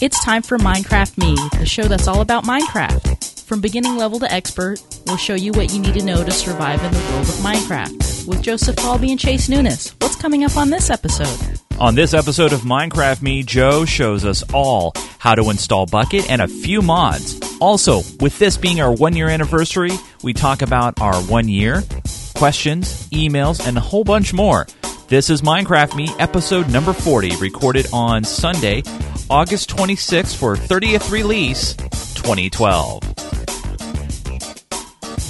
It's time for Minecraft Me, the show that's all about Minecraft. From beginning level to expert, we'll show you what you need to know to survive in the world of Minecraft. With Joseph Falby and Chase Nunes, what's coming up on this episode? On this episode of Minecraft Me, Joe shows us all how to install Bukkit and a few mods. Also, with this being our one year anniversary, we talk about our one year, questions, emails, and a whole bunch more. This is Minecraft Me, episode number 40, recorded on Sunday, August 26th for 30th release 2012.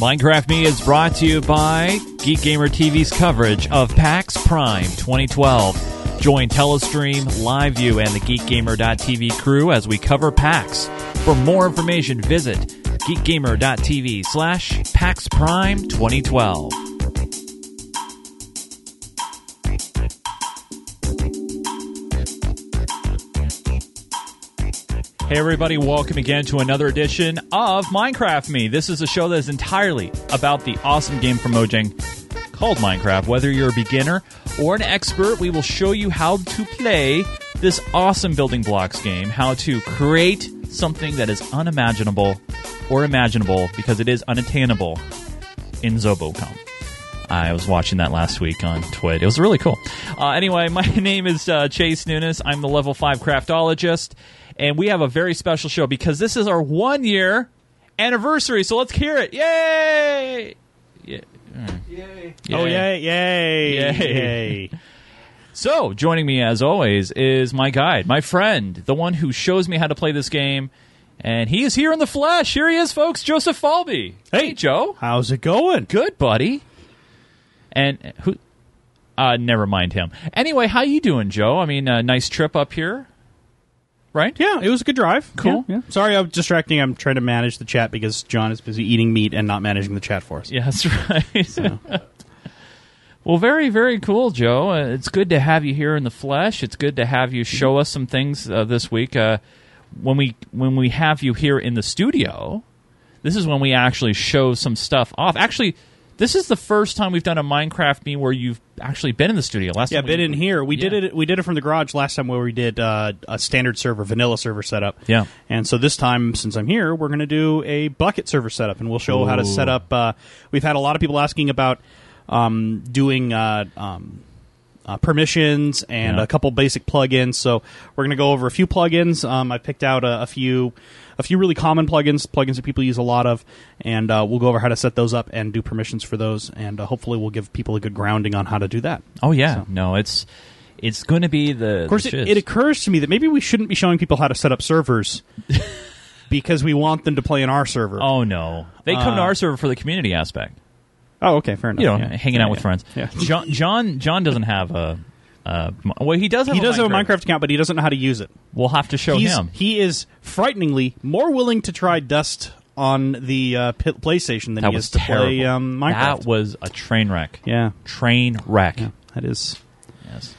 Minecraft Me is brought to you by Geek Gamer TV's coverage of PAX Prime 2012. Join Telestream, LiveView, and the GeekGamer.tv crew as we cover PAX. For more information, visit geekgamer.tv slash PAX Prime 2012. Hey, everybody, welcome again to another edition of Minecraft Me. This is a show that is entirely about the awesome game from Mojang called Minecraft. Whether you're a beginner or an expert, we will show you how to play this awesome building blocks game, how to create something that is unimaginable or imaginable because it is unattainable in Zobocom. I was watching that last week on Twit. It was really cool. Uh, anyway, my name is uh, Chase Nunes. I'm the level 5 craftologist and we have a very special show because this is our one year anniversary. So let's hear it! Yay! Yeah. Yay. Oh, yay, yay, Yay. yay. So joining me as always is my guide, my friend, the one who shows me how to play this game, and he is here in the flesh. Here he is, folks, Joseph Falby. Hey. Joe. How's it going? Good, buddy. And who? Uh, never mind him. Anyway, how you doing, Joe? I mean, uh, nice trip up here, right? Yeah, it was a good drive. Cool. Yeah, yeah. Sorry, I'm distracting. I'm trying to manage the chat because John is busy eating meat and not managing the chat for us. Yeah, that's right. well, very, very cool, Joe. Uh, it's good to have you here in the flesh. It's good to have you show us some things uh, this week. Uh, when we when we have you here in the studio, this is when we actually show some stuff off. Actually, this is the first time we've done a Minecraft me where you've actually been in the studio. Last Yeah, time been we, in here. We Yeah. did it. We did it from the garage last time where we did uh, a standard server, vanilla server setup. Yeah. And so this time, since I'm here, we're going to do a Bukkit server setup, and we'll show how to set up. Uh, we've had a lot of people asking about um, doing uh, um, uh, permissions and Yeah. a couple basic plugins. So we're going to go over a few plugins. Um, I picked out a, a few. A few really common plugins, plugins that people use a lot of, and uh, we'll go over how to set those up and do permissions for those, and uh, hopefully we'll give people a good grounding on how to do that. Oh yeah, So- no, it's it's going to be the. Of course, it, it occurs to me that maybe we shouldn't be showing people how to set up servers because we want them to play in our server. Oh no, they come to Uh, our server for the community aspect. Oh, okay, fair enough. you know, Yeah. hanging Yeah, out with yeah. friends. Yeah. John, John, John doesn't have a. Uh, well, he does have. He a does have a Minecraft. Account, but he doesn't know how to use it. We'll have to show He's, him. He is frighteningly more willing to try Dust on the uh, PlayStation than that he is to terrible. play um, Minecraft. That was a train wreck. yeah, Train wreck. yeah, that is. Yes.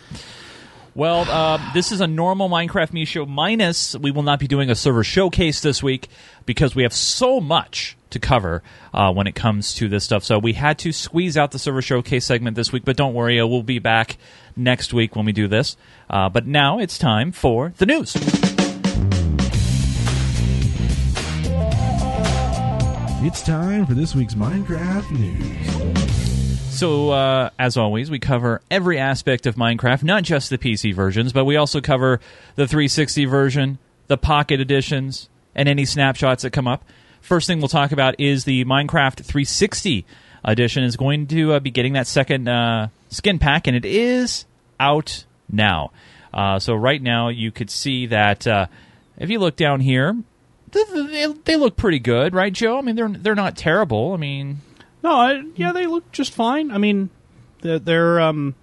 Well, uh, this is a normal Minecraft Me show minus we will not be doing a server showcase this week because we have so much to cover uh, when it comes to this stuff. So we had to squeeze out the server showcase segment this week, but don't worry, we'll be back next week when we do this. Uh, but now it's time for the news. It's time for this week's Minecraft news. So, uh, as always, we cover every aspect of Minecraft, not just the PC versions, but we also cover the 360 version, the Pocket editions, and any snapshots that come up. First thing we'll talk about is the Minecraft 360 edition is going to uh, be getting that second uh, skin pack, and it is out now. Uh, so right now, you could see that uh, if you look down here, th- th- they, they look pretty good, right, Joe? I mean, they're they're not terrible. I mean, No, I, yeah, they look just fine. I mean, they're, they're um,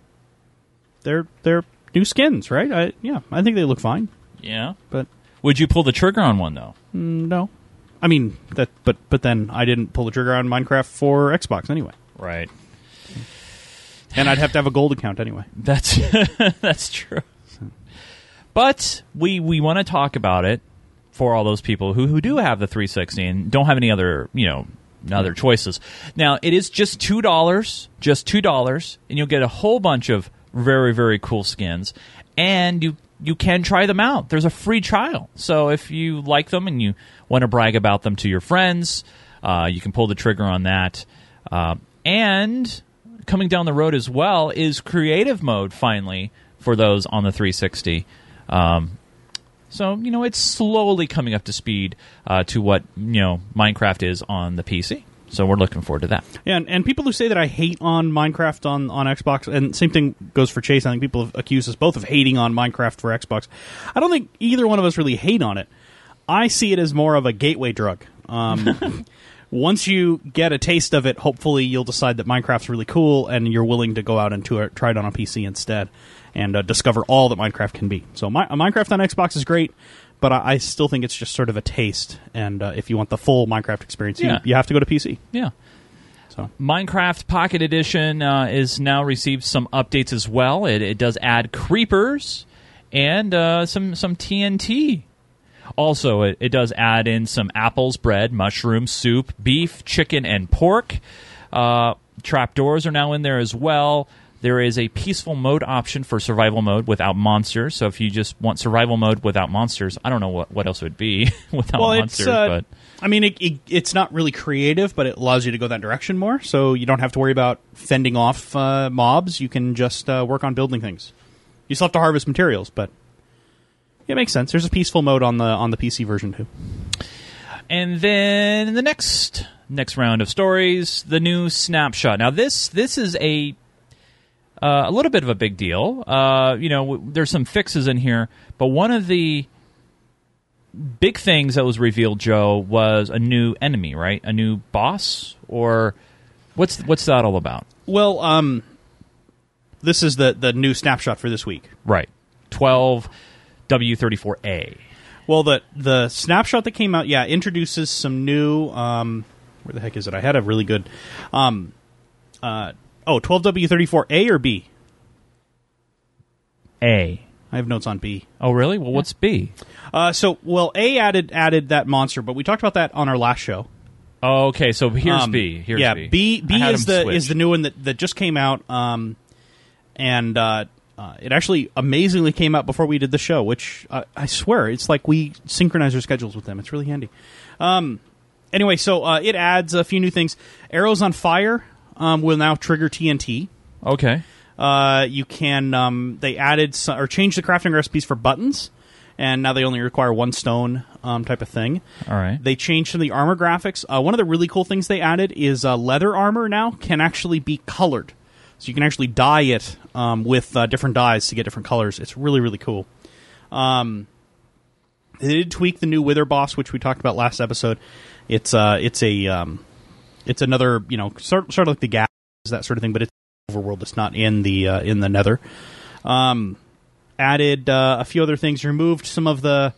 they're they're new skins, right? I, yeah, I think they look fine. yeah. But Would you pull the trigger on one though? mm, no, I mean that. But but then I didn't pull the trigger on Minecraft for Xbox anyway, Right. And I'd have to have a gold account anyway. That's that's true. But we we want to talk about it for all those people who, who do have the 360 and don't have any other you know other choices. Now it is just two dollars, just two dollars, and you'll get a whole bunch of very very cool skins, and you you can try them out. There's a free trial. So if you like them and you want to brag about them to your friends, uh, you can pull the trigger on that. Uh, and coming down the road as well is creative mode finally for those on the 360. Um, so you know it's slowly coming up to speed uh, to what you know Minecraft is on the PC. So we're looking forward to that. Yeah, and, and people who say that I hate on Minecraft on, on Xbox, and same thing goes for Chase. I think people have accused us both of hating on Minecraft for Xbox. I don't think either one of us really hate on it. I see it as more of a gateway drug. Um, once you get a taste of it, hopefully you'll decide that Minecraft's really cool, and you're willing to go out and to, uh, try it on a PC instead and uh, discover all that Minecraft can be. So my, Minecraft on Xbox is great but I, I still think it's just sort of a taste. And uh, if you want the full Minecraft experience, Yeah. you, you have to go to PC. Yeah. So Minecraft Pocket Edition uh, is now received some updates as well. It, it does add creepers and uh, some some TNT. Also, it, it does add in some apples, bread, mushroom, soup, beef, chicken, and pork. Uh, trapdoors are now in there as well. There is a peaceful mode option for survival mode without monsters. So if you just want survival mode without monsters, I don't know what, what else it would be without well, monsters. uh, but I mean, it, it, it's not really creative, but it allows you to go that direction more. So you don't have to worry about fending off uh, mobs. You can just uh, work on building things. You still have to harvest materials, but it makes sense. There's a peaceful mode on the on the PC version too. And then in the next next round of stories, the new snapshot. Now this this is a uh, a little bit of a big deal. Uh, you know, w- there's some fixes in here, but one of the big things that was revealed, Joe, was a new enemy, right? A new boss, or what's what's that all about? Well, um, this is the the new snapshot for this week. Right, twelve W thirty four A. Well, the the snapshot that came out, yeah, introduces some new. Um, where the heck is it? I had a really good. Um, uh, oh, 12W34A or B? A. I have notes on B. Oh, really? Well, what's B? Uh, so, well, A added added that monster, but we talked about that on our last show. Oh, okay. So here's Um, B. Here's yeah, B B is the switched. is the new one that, that just came out, um, and uh, uh, it actually amazingly came out before we did the show. Which uh, I swear, it's like we synchronize our schedules with them. It's really handy. Um, anyway, so uh, it adds a few new things. Arrows on fire um, will now trigger TNT. okay. Uh, you can um, they added some, or changed the crafting recipes for buttons, and now they only require one stone um, type of thing. All right. They changed some of the armor graphics. Uh, one of the really cool things they added is uh, leather armor now can actually be colored, so you can actually dye it um, with uh, different dyes to get different colors. It's really really cool. Um, they did tweak the new Wither boss, which we talked about last episode. It's uh, it's a um, it's another you know sort sort of like the Ghast that sort of thing, but it's overworld. It's not in the uh, in the Nether. Um, added uh, a few other things. Removed some of the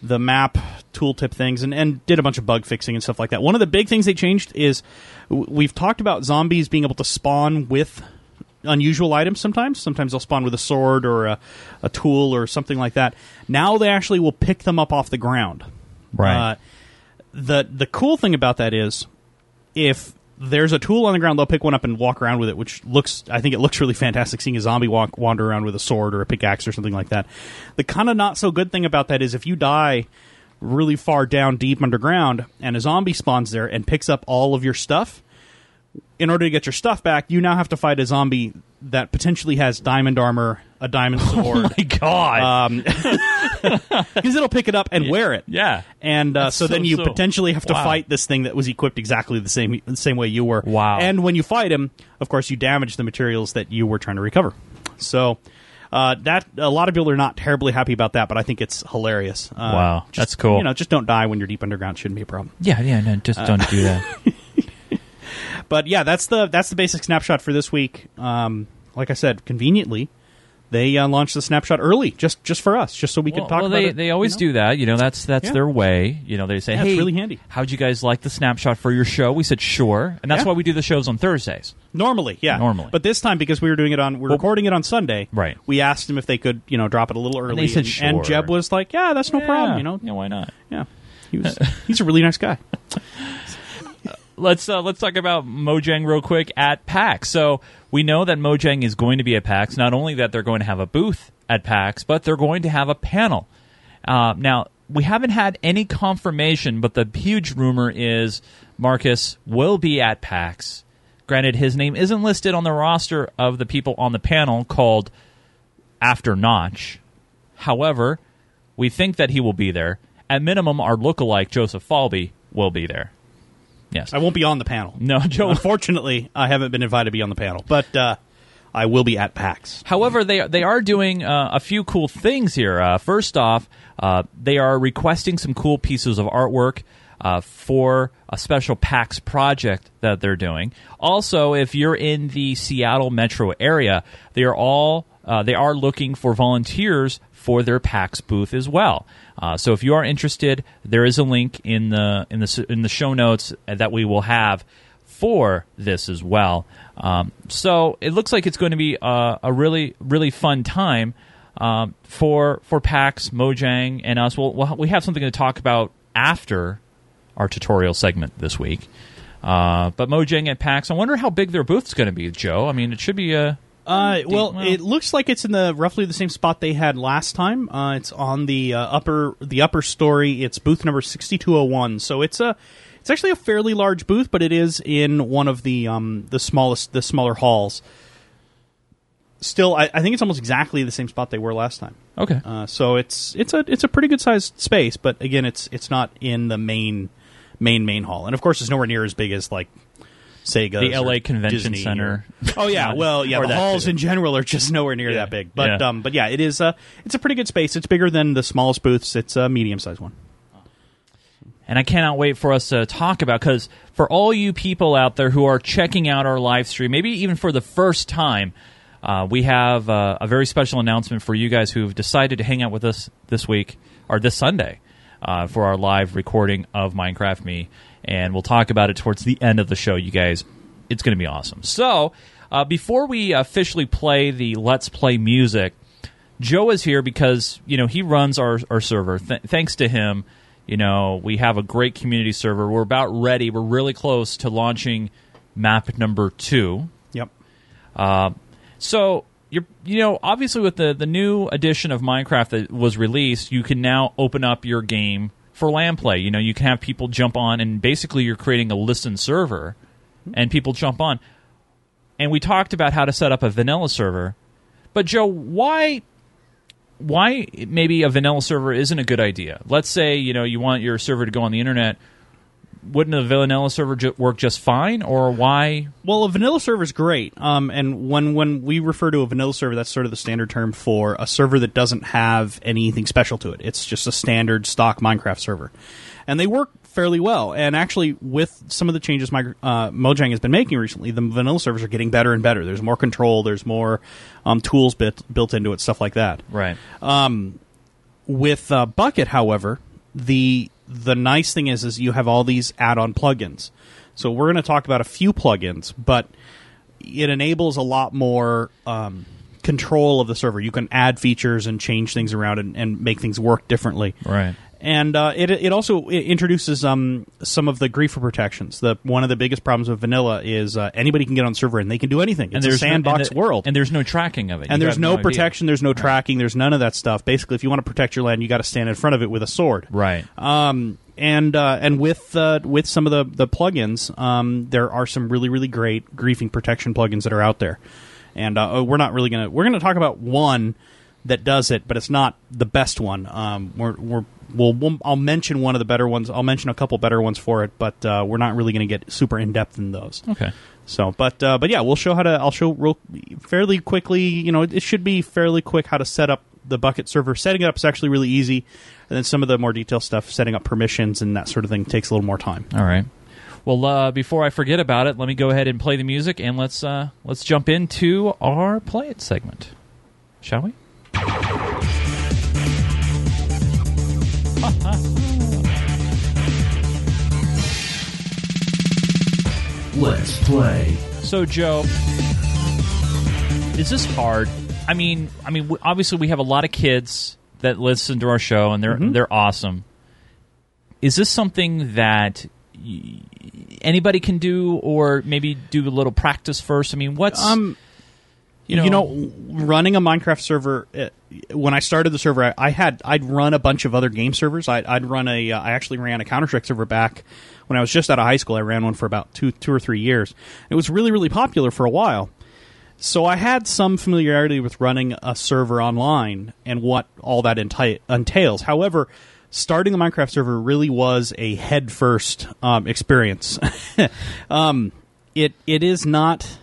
the map tooltip things and, and did a bunch of bug fixing and stuff like that. One of the big things they changed is we've talked about zombies being able to spawn with unusual items sometimes. Sometimes they'll spawn with a sword or a, a tool or something like that. Now they actually will pick them up off the ground. Right. Uh, the the cool thing about that is if there's a tool on the ground, they'll pick one up and walk around with it, which looks I think it looks really fantastic seeing a zombie walk wander around with a sword or a pickaxe or something like that. The kind of not so good thing about that is if you die really far down deep underground and a zombie spawns there and picks up all of your stuff, in order to get your stuff back, you now have to fight a zombie that potentially has diamond armor, a diamond sword. Oh my God. um, because it'll pick it up and wear it. yeah. And uh, That's so, then you so- potentially have to wow. fight this thing that was equipped exactly the same the same way you were. Wow. And when you fight him, of course, you damage the materials that you were trying to recover. So uh, that a lot of people are not terribly happy about that, but I think it's hilarious. Uh, Wow. just, That's cool. You know, just don't die when you're deep underground. Shouldn't be a problem. Yeah, yeah, no, just don't do that. But yeah, that's the that's the basic snapshot for this week. Um, like I said, conveniently, they uh, launched the snapshot early, just just for us, just so we well, could talk well, about they, it. they always you know? do that. You know, that's that's Yeah. their way. You know, they say, Yeah, "Hey, really handy. How'd you guys like the snapshot for your show?" We said, "Sure," and that's Yeah. why we do the shows on Thursdays. Normally, yeah, Normally. But this time, because we were doing it on, we're Well- recording it on Sunday. Right. We asked them if they could, you know, drop it a little early. they said and, and. Jeb was like, "Yeah, that's no problem." You know, yeah, why not? yeah. He was. he's a really nice guy. Let's uh, let's talk about Mojang real quick at PAX. So we know that Mojang is going to be at PAX. Not only that they're going to have a booth at PAX, but they're going to have a panel. Uh, now, we haven't had any confirmation, but the huge rumor is Markus will be at PAX. Granted, his name isn't listed on the roster of the people on the panel called After Notch. However, we think that he will be there. At minimum, our lookalike, Joseph Falby, will be there. Yes. I won't be on the panel. No, Joe. Unfortunately, I haven't been invited to be on the panel, but uh, I will be at PAX. However, they they are doing uh, a few cool things here. Uh, first off, uh, they are requesting some cool pieces of artwork uh, for a special PAX project that they're doing. Also, if you're in the Seattle metro area, they are all uh, they are looking for volunteers for their PAX booth as well. Uh, so if you are interested, there is a link in the in the in the show notes that we will have for this as well. Um, so it looks like it's going to be a, a really really fun time um, for for PAX, Mojang, and us. We'll, we'll, we have something to talk about after our tutorial segment this week. Uh, but Mojang at PAX, I wonder how big their booth's going to be, Joe. I mean, it should be a Uh, well, well- it looks like it's in the roughly the same spot they had last time. Uh, it's on the uh, upper the upper story. It's booth number sixty two oh one. So it's a it's actually a fairly large booth, but it is in one of the um, the smallest the smaller halls. Still, I, I think it's almost exactly the same spot they were last time. okay. Uh, so it's it's a it's a pretty good sized space, but again, it's it's not in the main main main hall, and of course, it's nowhere near as big as like Sega, The LA Convention Center. oh yeah, well yeah, the that halls too. in general are just nowhere near Yeah. that big. But Yeah. um, but yeah, it is uh, it's a pretty good space. It's bigger than the smallest booths. It's a medium sized one. and I cannot wait for us to talk about because for all you people out there who are checking out our live stream, maybe even for the first time, uh, we have uh, a very special announcement for you guys who've decided to hang out with us this week or this Sunday uh, for our live recording of Minecraft Me, and we'll talk about it towards the end of the show. You guys, it's going to be awesome. So uh, before we officially play the Let's Play music. Joe is here because you know he runs our our server. Th- thanks to him, you know we have a great community server. We're about ready. We're really close to launching map number two. Yep. So you're you know obviously with the the new edition of Minecraft that was released, you can now open up your game for LAN play. You know you can have people jump on, and basically you're creating a listen server, and people jump on. And we talked about how to set up a vanilla server, but Joe, why? Why maybe a vanilla server isn't a good idea? Let's say you know you want your server to go on the internet. Wouldn't a vanilla server ju- work just fine, or why? Well, a vanilla server is great. Um, and when when we refer to a vanilla server, that's sort of the standard term for a server that doesn't have anything special to it. It's just a standard stock Minecraft server, and they work fairly well. And actually, with some of the changes my, uh, Mojang has been making recently, the vanilla servers are getting better and better. There's more control. There's more um, tools bit, built into it, stuff like that. Right. With uh, Bukkit, however, the the nice thing is is you have all these add-on plugins. So we're going to talk about a few plugins, but it enables a lot more um, control of the server. You can add features and change things around and, and make things work differently. Right. And uh, it it also it introduces um, some of the griefer protections. The one of the biggest problems with vanilla is uh, anybody can get on server and they can do anything. It's a no- sandbox and the- world, and there's no tracking of it. and You there's have no, protection. There's no tracking. There's none of that stuff. Basically, if you want to protect your land, you got to stand in front of it with a sword. Right. Um, and uh, and with uh, with some of the the plugins, um, there are some really really great griefing protection plugins that are out there. And uh, we're not really gonna we're gonna talk about one that does it, but it's not the best one. Um, we're we're we'll, we'll I'll mention one of the better ones. I'll mention a couple better ones for it, but uh, we're not really going to get super in depth in those. Okay. So, but uh, but yeah, we'll show how to. I'll show real fairly quickly. You know, it should be fairly quick how to set up the Bukkit server. Setting it up is actually really easy, and then some of the more detailed stuff, setting up permissions and that sort of thing, takes a little more time. All right. Well, uh, before I forget about it, let me go ahead and play the music, and let's uh, let's jump into our play it segment, shall we? Let's play. So, Joe, is this hard? I mean, I mean, obviously we have a lot of kids that listen to our show, and they're they're awesome. Is this something that y- anybody can do, or maybe do a little practice first? I mean, what's Um, You You know- know, running a Minecraft server. uh, When I started the server, I, I had I'd run a bunch of other game servers. I'd, I'd run a uh, I actually ran a Counter Strike server back when I was just out of high school. I ran one for about two two or three years. It was really really popular for a while. So I had some familiarity with running a server online and what all that enti- entails. However, starting a Minecraft server really was a head first um, experience. um, it it is not.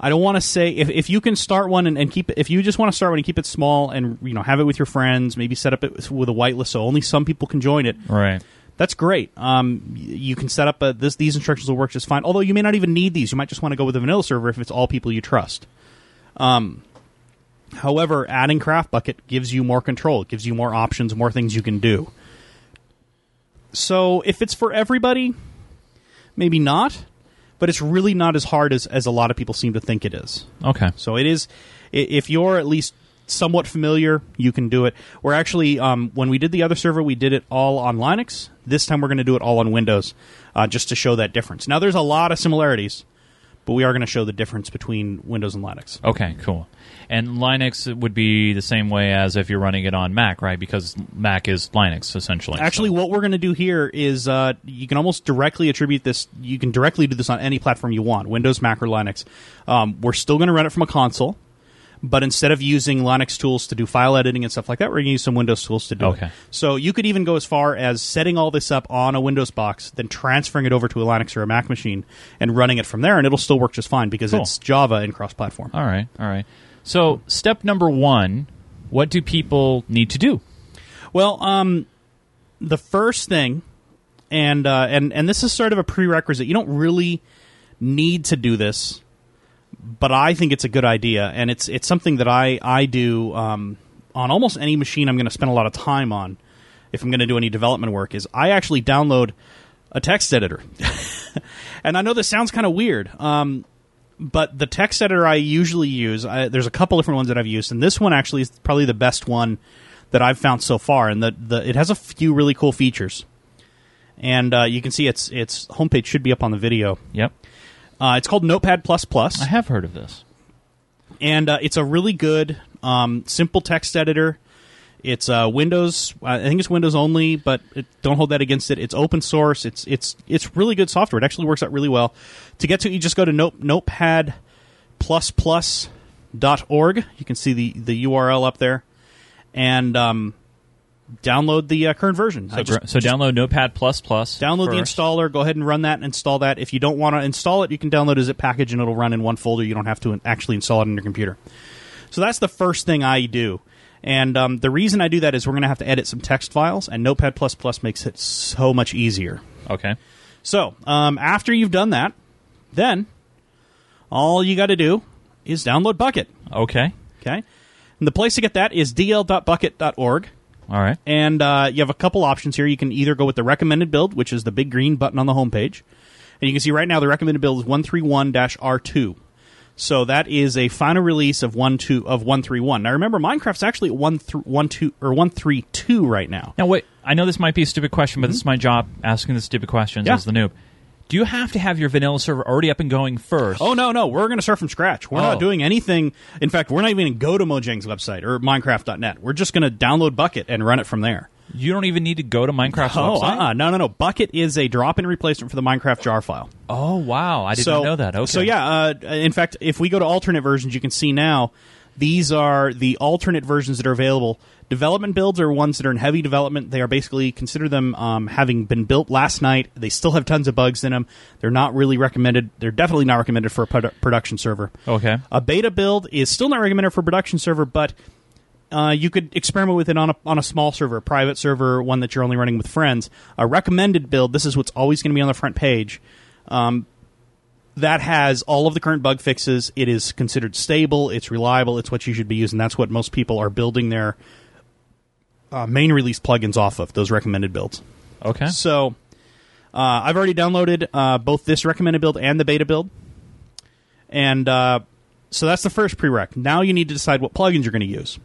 I don't want to say if, if you can start one and, and keep it, if you just want to start one and keep it small and you know have it with your friends, maybe set up it with a whitelist so only some people can join it. Right. That's great. Um, you can set up a, this. These instructions will work just fine. Although you may not even need these. You might just want to go with a vanilla server if it's all people you trust. Um, however, adding CraftBukkit gives you more control. It gives you more options, more things you can do. So if it's for everybody, maybe not. But it's really not as hard as, as a lot of people seem to think it is. Okay. So it is. If you're at least somewhat familiar, you can do it. We're actually um, when we did the other server, we did it all on Linux. This time we're going to do it all on Windows, uh, just to show that difference. Now there's a lot of similarities, but we are going to show the difference between Windows and Linux. Okay, cool. And Linux would be the same way as if you're running it on Mac, right? Because Mac is Linux essentially. Actually, so- what we're going to do here is uh, you can almost directly attribute this. You can directly do this on any platform you want, Windows, Mac, or Linux. Um, we're still going to run it from a console, but instead of using Linux tools to do file editing and stuff like that, we're going to use some Windows tools to do Okay. it. So you could even go as far as setting all this up on a Windows box, then transferring it over to a Linux or a Mac machine and running it from there, and it'll still work just fine because Cool. it's Java and cross-platform. all right, all right. So step number one: what do people need to do? Well, um, the first thing, and uh, and and this is sort of a prerequisite. You don't really need to do this, but I think it's a good idea, and it's it's something that I I do um, on almost any machine I'm going to spend a lot of time on. If I'm going to do any development work, is I actually download a text editor, and I know this sounds kind of weird. Um, but the text editor I usually use, I, there's a couple different ones that I've used, and this one actually is probably the best one that I've found so far. And the, the it has a few really cool features, and uh, you can see its its homepage should be up on the video. Yep, Uh, it's called Notepad Plus Plus, I have heard of this. and uh, it's a really good, um, simple text editor. It's uh, Windows. I think it's Windows only, but it, don't hold that against it. It's open source. It's it's it's really good software. It actually works out really well. To get to, it, you just go to note, Notepad plus plus dot org. You can see the the URL up there, and um, download the uh, current version. So, just- so download Notepad plus plus. Download the installer. Go ahead and run that and install that. If you don't want to install it, you can download a zip package and it'll run in one folder. You don't have to actually install it on your computer. So that's the first thing I do. And um, the reason I do that is we're going to have to edit some text files, and Notepad plus makes it so much easier. Okay. So um, after you've done that, then all you got to do is download Bukkit. Okay. Okay, and the place to get that is dl.bukkit.org. All right. And uh, you have a couple options here. You can either go with the recommended build, which is the big green button on the homepage. And you can see right now the recommended build is 131 R2. So that is a final release of one two of 131. Now remember, Minecraft's actually at one th- one two or 132 right now. Now wait. I know this might be a stupid question, but this is my job asking the stupid questions Mm-hmm. Yeah. as the noob. Do you have to have your vanilla server already up and going first? Oh no, no, we're going to start from scratch. We're Oh. not doing anything. In fact, we're not even going to go to Mojang's website or Minecraft.net. We're just going to download Bukkit and run it from there. You don't even need to go to Minecraft's Oh, website. uh-uh. no, no, no. Bukkit is a drop-in replacement for the Minecraft jar file. Oh wow, I did so, know that. Okay. So yeah, uh, in fact, if we go to alternate versions, you can see now these are the alternate versions that are available. Development builds are ones that are in heavy development. They are basically consider them um, having been built last night. They still have tons of bugs in them. They're not really recommended. They're definitely not recommended for a produ- production server. Okay. A beta build is still not recommended for production server, but uh, you could experiment with it on a on a small server, a private server, one that you're only running with friends. A recommended build. This is what's always going to be on the front page. Um, that has all of the current bug fixes. It is considered stable. It's reliable. It's what you should be using. That's what most people are building their uh, main release plugins off of. Those recommended builds. Okay. So uh, I've already downloaded uh, both this recommended build and the beta build, and uh, so that's the first prereq. Now you need to decide what plugins you're going to use.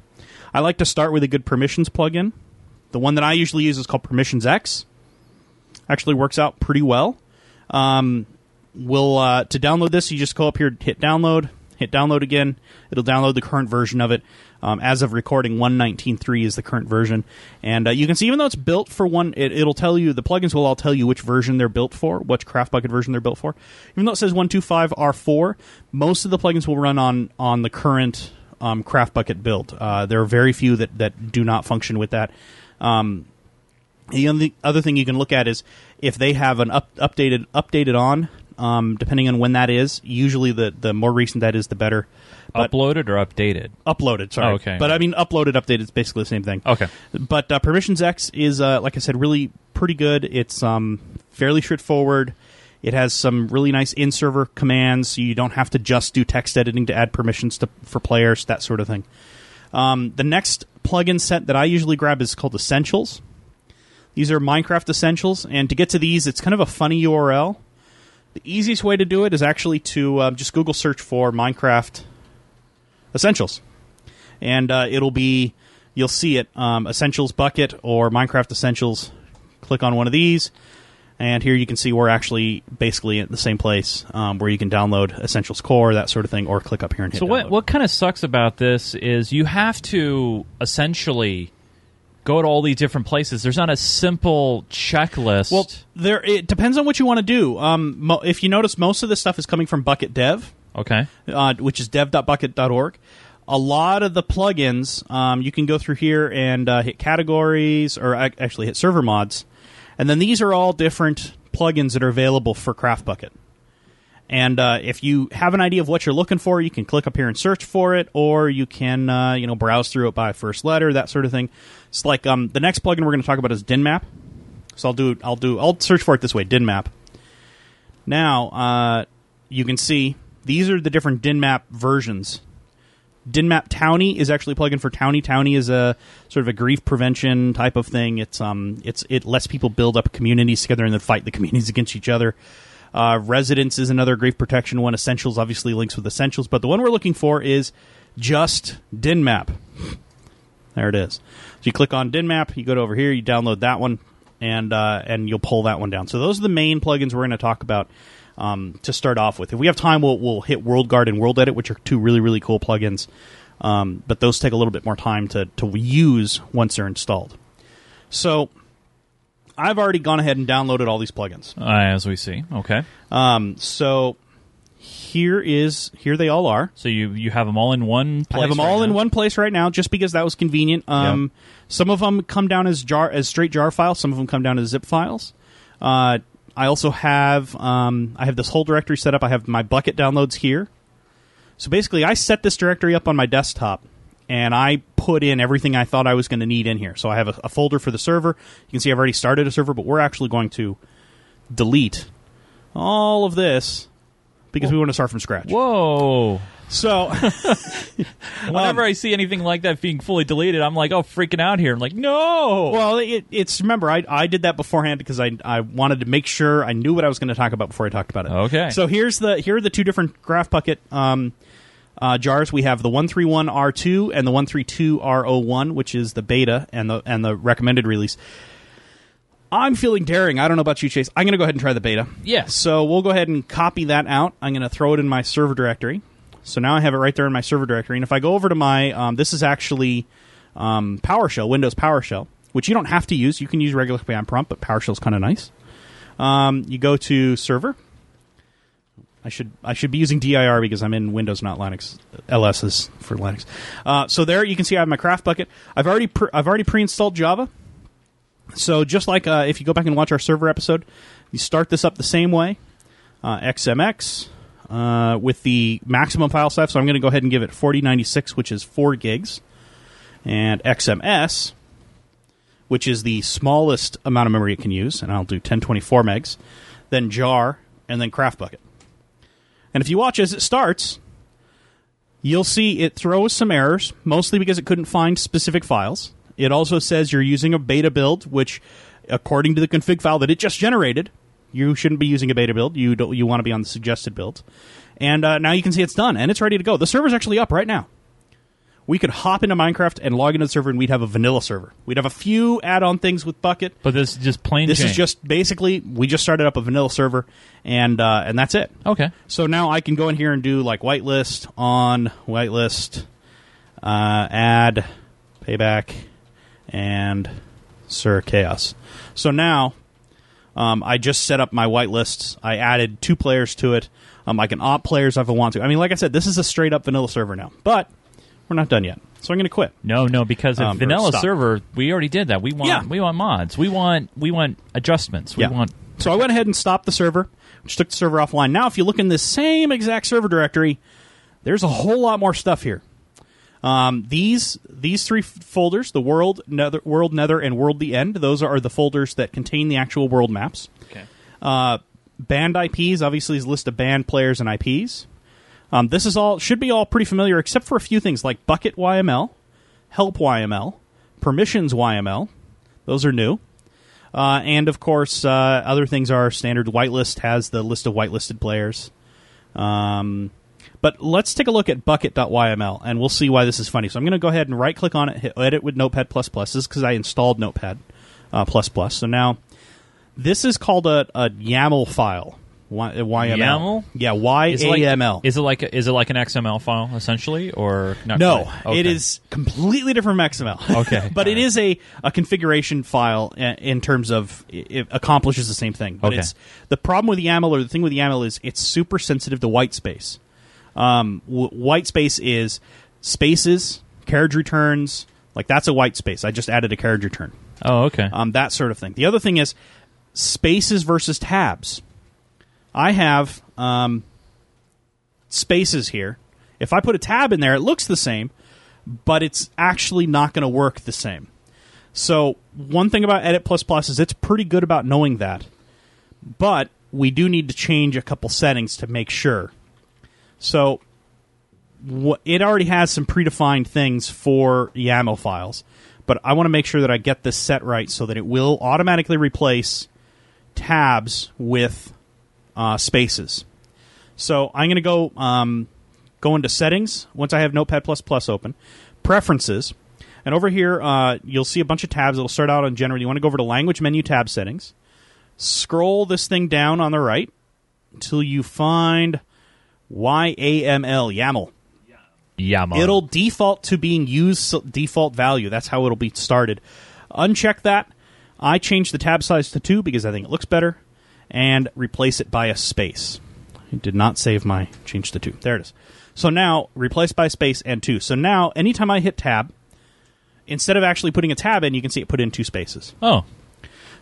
I like to start with a good permissions plugin. The one that I usually use is called PermissionsEx. Actually works out pretty well. Um, will uh, to download this, you just go up here, hit download, hit hit download again. It'll download the current version of it. Um, as of recording, 119.3 is the current version, and uh, you can see even though it's built for one, it, it'll tell you the plugins will all tell you which version they're built for, which CraftBukkit version they're built for. Even though it says 125R4, most of the plugins will run on on the current um, CraftBukkit build. Uh, there are very few that that do not function with that. Um, the other thing you can look at is if they have an up, updated updated on, um, depending on when that is. Usually, the the more recent that is, the better. But Uploaded or updated? uploaded, sorry. Oh, okay. But I mean, uploaded, updated, it's basically the same thing. Okay. But uh, PermissionsEx is, uh, like I said, really pretty good. It's um, fairly straightforward. It has some really nice in-server commands, so you don't have to just do text editing to add permissions to, for players, that sort of thing. Um, the next plugin set that I usually grab is called Essentials. These are Minecraft Essentials, and to get to these, it's kind of a funny URL. The easiest way to do it is actually to uh, just Google search for Minecraft Essentials, and uh, it'll be you'll see it um, Essentials Bukkit or Minecraft Essentials. Click on one of these, and here you can see we're actually basically at the same place um, where you can download Essentials Core, that sort of thing, or click up here and hit So what download. what kind of sucks about this is you have to essentially go to all these different places. There's not a simple checklist. Well, there it depends on what you want to do. Um, mo- if you notice, most of this stuff is coming from Bukkit Dev. Okay. uh, which is dev.bukkit.org. A lot of the plugins, um, you can go through here and uh, hit categories, or actually hit server mods, and then these are all different plugins that are available for CraftBukkit. And uh, if you have an idea of what you're looking for, you can click up here and search for it, or you can uh, you know browse through it by first letter, that sort of thing. It's like um, the next plugin we're going to talk about is Dynmap. So I'll do I'll do I'll search for it this way, Dynmap. Now uh, you can see these are the different Dynmap versions. Dynmap Towny is actually a plugin for Towny. Towny is a sort of a grief prevention type of thing. It's um it's it lets people build up communities together and then fight the communities against each other. Uh, Residence is another grief protection one. Essentials obviously links with Essentials, but the one we're looking for is just Dynmap. There it is. So you click on Dynmap, you go to over here, you download that one, and uh, and you'll pull that one down. So those are the main plugins we're going to talk about um, to start off with. If we have time, we'll we'll hit World Guard and World Edit, which are two really really cool plugins. Um, but those take a little bit more time to to use once they're installed. So I've already gone ahead and downloaded all these plugins. Uh, as we see. Okay. Um, so here is here they all are. So you you have them all in one place I have them right all in now? one place right now, just because that was convenient. Um, Some of them come down as jar as straight jar files. Some of them come down as zip files. Uh, I also have um, I have this whole directory set up. I have my Bukkit downloads here. So basically, I set this directory up on my desktop, and I put in everything I thought I was going to need in here. So I have a, a folder for the server. You can see I've already started a server, but we're actually going to delete all of this because we want to start from scratch. Whoa. So Whenever I see anything like that being fully deleted, I'm like, oh, freaking out here. I'm like, no. Well, it, it's remember I I did that beforehand because I I wanted to make sure I knew what I was going to talk about before I talked about it. Okay. So here's the here are the two different CraftBukkit um, uh, jars. We have the one three one R two and the one three two R O one, which is the beta and the and the recommended release. I'm feeling daring. I don't know about you, Chase. I'm going to go ahead and try the beta. Yes. So we'll go ahead and copy that out. I'm going to throw it in my server directory. So now I have it right there in my server directory. And if I go over to my, um, this is actually um, PowerShell, Windows PowerShell, which you don't have to use. You can use regular command prompt, but PowerShell is kind of nice. Um, you go to server. I should I should be using dir because I'm in Windows, not Linux. LS is for Linux. Uh, so there you can see I have my CraftBukkit. I've already pre- I've already pre-installed Java. So just like uh, if you go back and watch our server episode, you start this up the same way. Uh, XMX uh, with the maximum file size. So I'm going to go ahead and give it 4096, which is four gigs, and XMS, which is the smallest amount of memory it can use, and I'll do 1024 megs. Then jar, and then CraftBukkit. And if you watch as it starts, you'll see it throws some errors, mostly because it couldn't find specific files. It also says you're using a beta build, which, according to the config file that it just generated, you shouldn't be using a beta build. You don't, you want to be on the suggested build. And uh, now you can see it's done and it's ready to go. The server's actually up right now. we could hop into Minecraft and log into the server, and we'd have a vanilla server. We'd have a few add-on things with Bukkit. But this is just plain. This is Jane. just basically we just started up a vanilla server, and uh, and that's it. okay. So now I can go in here and do like whitelist on whitelist, uh, add, payback, and Sir Chaos. So now um, I just set up my whitelist. I added two players to it. Um, I can opt players if I want to. I mean, like I said, this is a straight up vanilla server now, but we're not done yet. So I'm going to quit. No, no, because Um, vanilla server, we already did that. We want Yeah. we want mods. We want we want adjustments. We Yeah. want So I went ahead and stopped the server, which took the server offline. Now, if you look in this same exact server directory, there's a whole lot more stuff here. Um, these these three folders, the world, nether, world, nether, and world, the end. Those are the folders that contain the actual world maps. okay. Uh, banned IPs obviously is a list of banned players and IPs. Um, this is all should be all pretty familiar, except for a few things like bukkit YML, help YML, permissions YML. Those are new. Uh, and of course, uh, other things are standard. Whitelist has the list of whitelisted players. Um, but let's take a look at bukkit.yml, and we'll see why this is funny. So I'm going to go ahead and right click on it, hit edit with Notepad++. This is because I installed Notepad++. Uh, plus plus. So now this is called a, a YAML file. Y- uh, YML. YAML? Yeah, Is it like- YAML. Is it like a, is it like an XML file essentially, or not No. Okay. it is completely different from XML. Okay, but it is a, a configuration file i- in terms of it it accomplishes the same thing. But Okay. it's the problem with YAML or the thing with YAML is it's super sensitive to white space. Um, w- white space is spaces, carriage returns. Like that's a white space. I just added a carriage return. Oh, okay. Um, that sort of thing. The other thing is spaces versus tabs. I have um, spaces here. If I put a tab in there, it looks the same, but it's actually not going to work the same. So one thing about Edit Plus Plus is it's pretty good about knowing that, but we do need to change a couple settings to make sure. So wh- it already has some predefined things for YAML files, but I want to make sure that I get this set right so that it will automatically replace tabs with uh, spaces. So I'm going to go um, go into settings once I have Notepad open, preferences, and over here uh, you'll see a bunch of tabs. It'll start out on general. You want to go over to language menu tab settings. Scroll this thing down on the right until you find YAML YAML. YAML. It'll default to being used default value. That's how it'll be started. Uncheck that. I change the tab size to two because I think it looks better, and replace it by a space. I did not save my change to two. There it is. So now replace by space and two. So now anytime I hit tab, instead of actually putting a tab in, you can see it put in two spaces. Oh,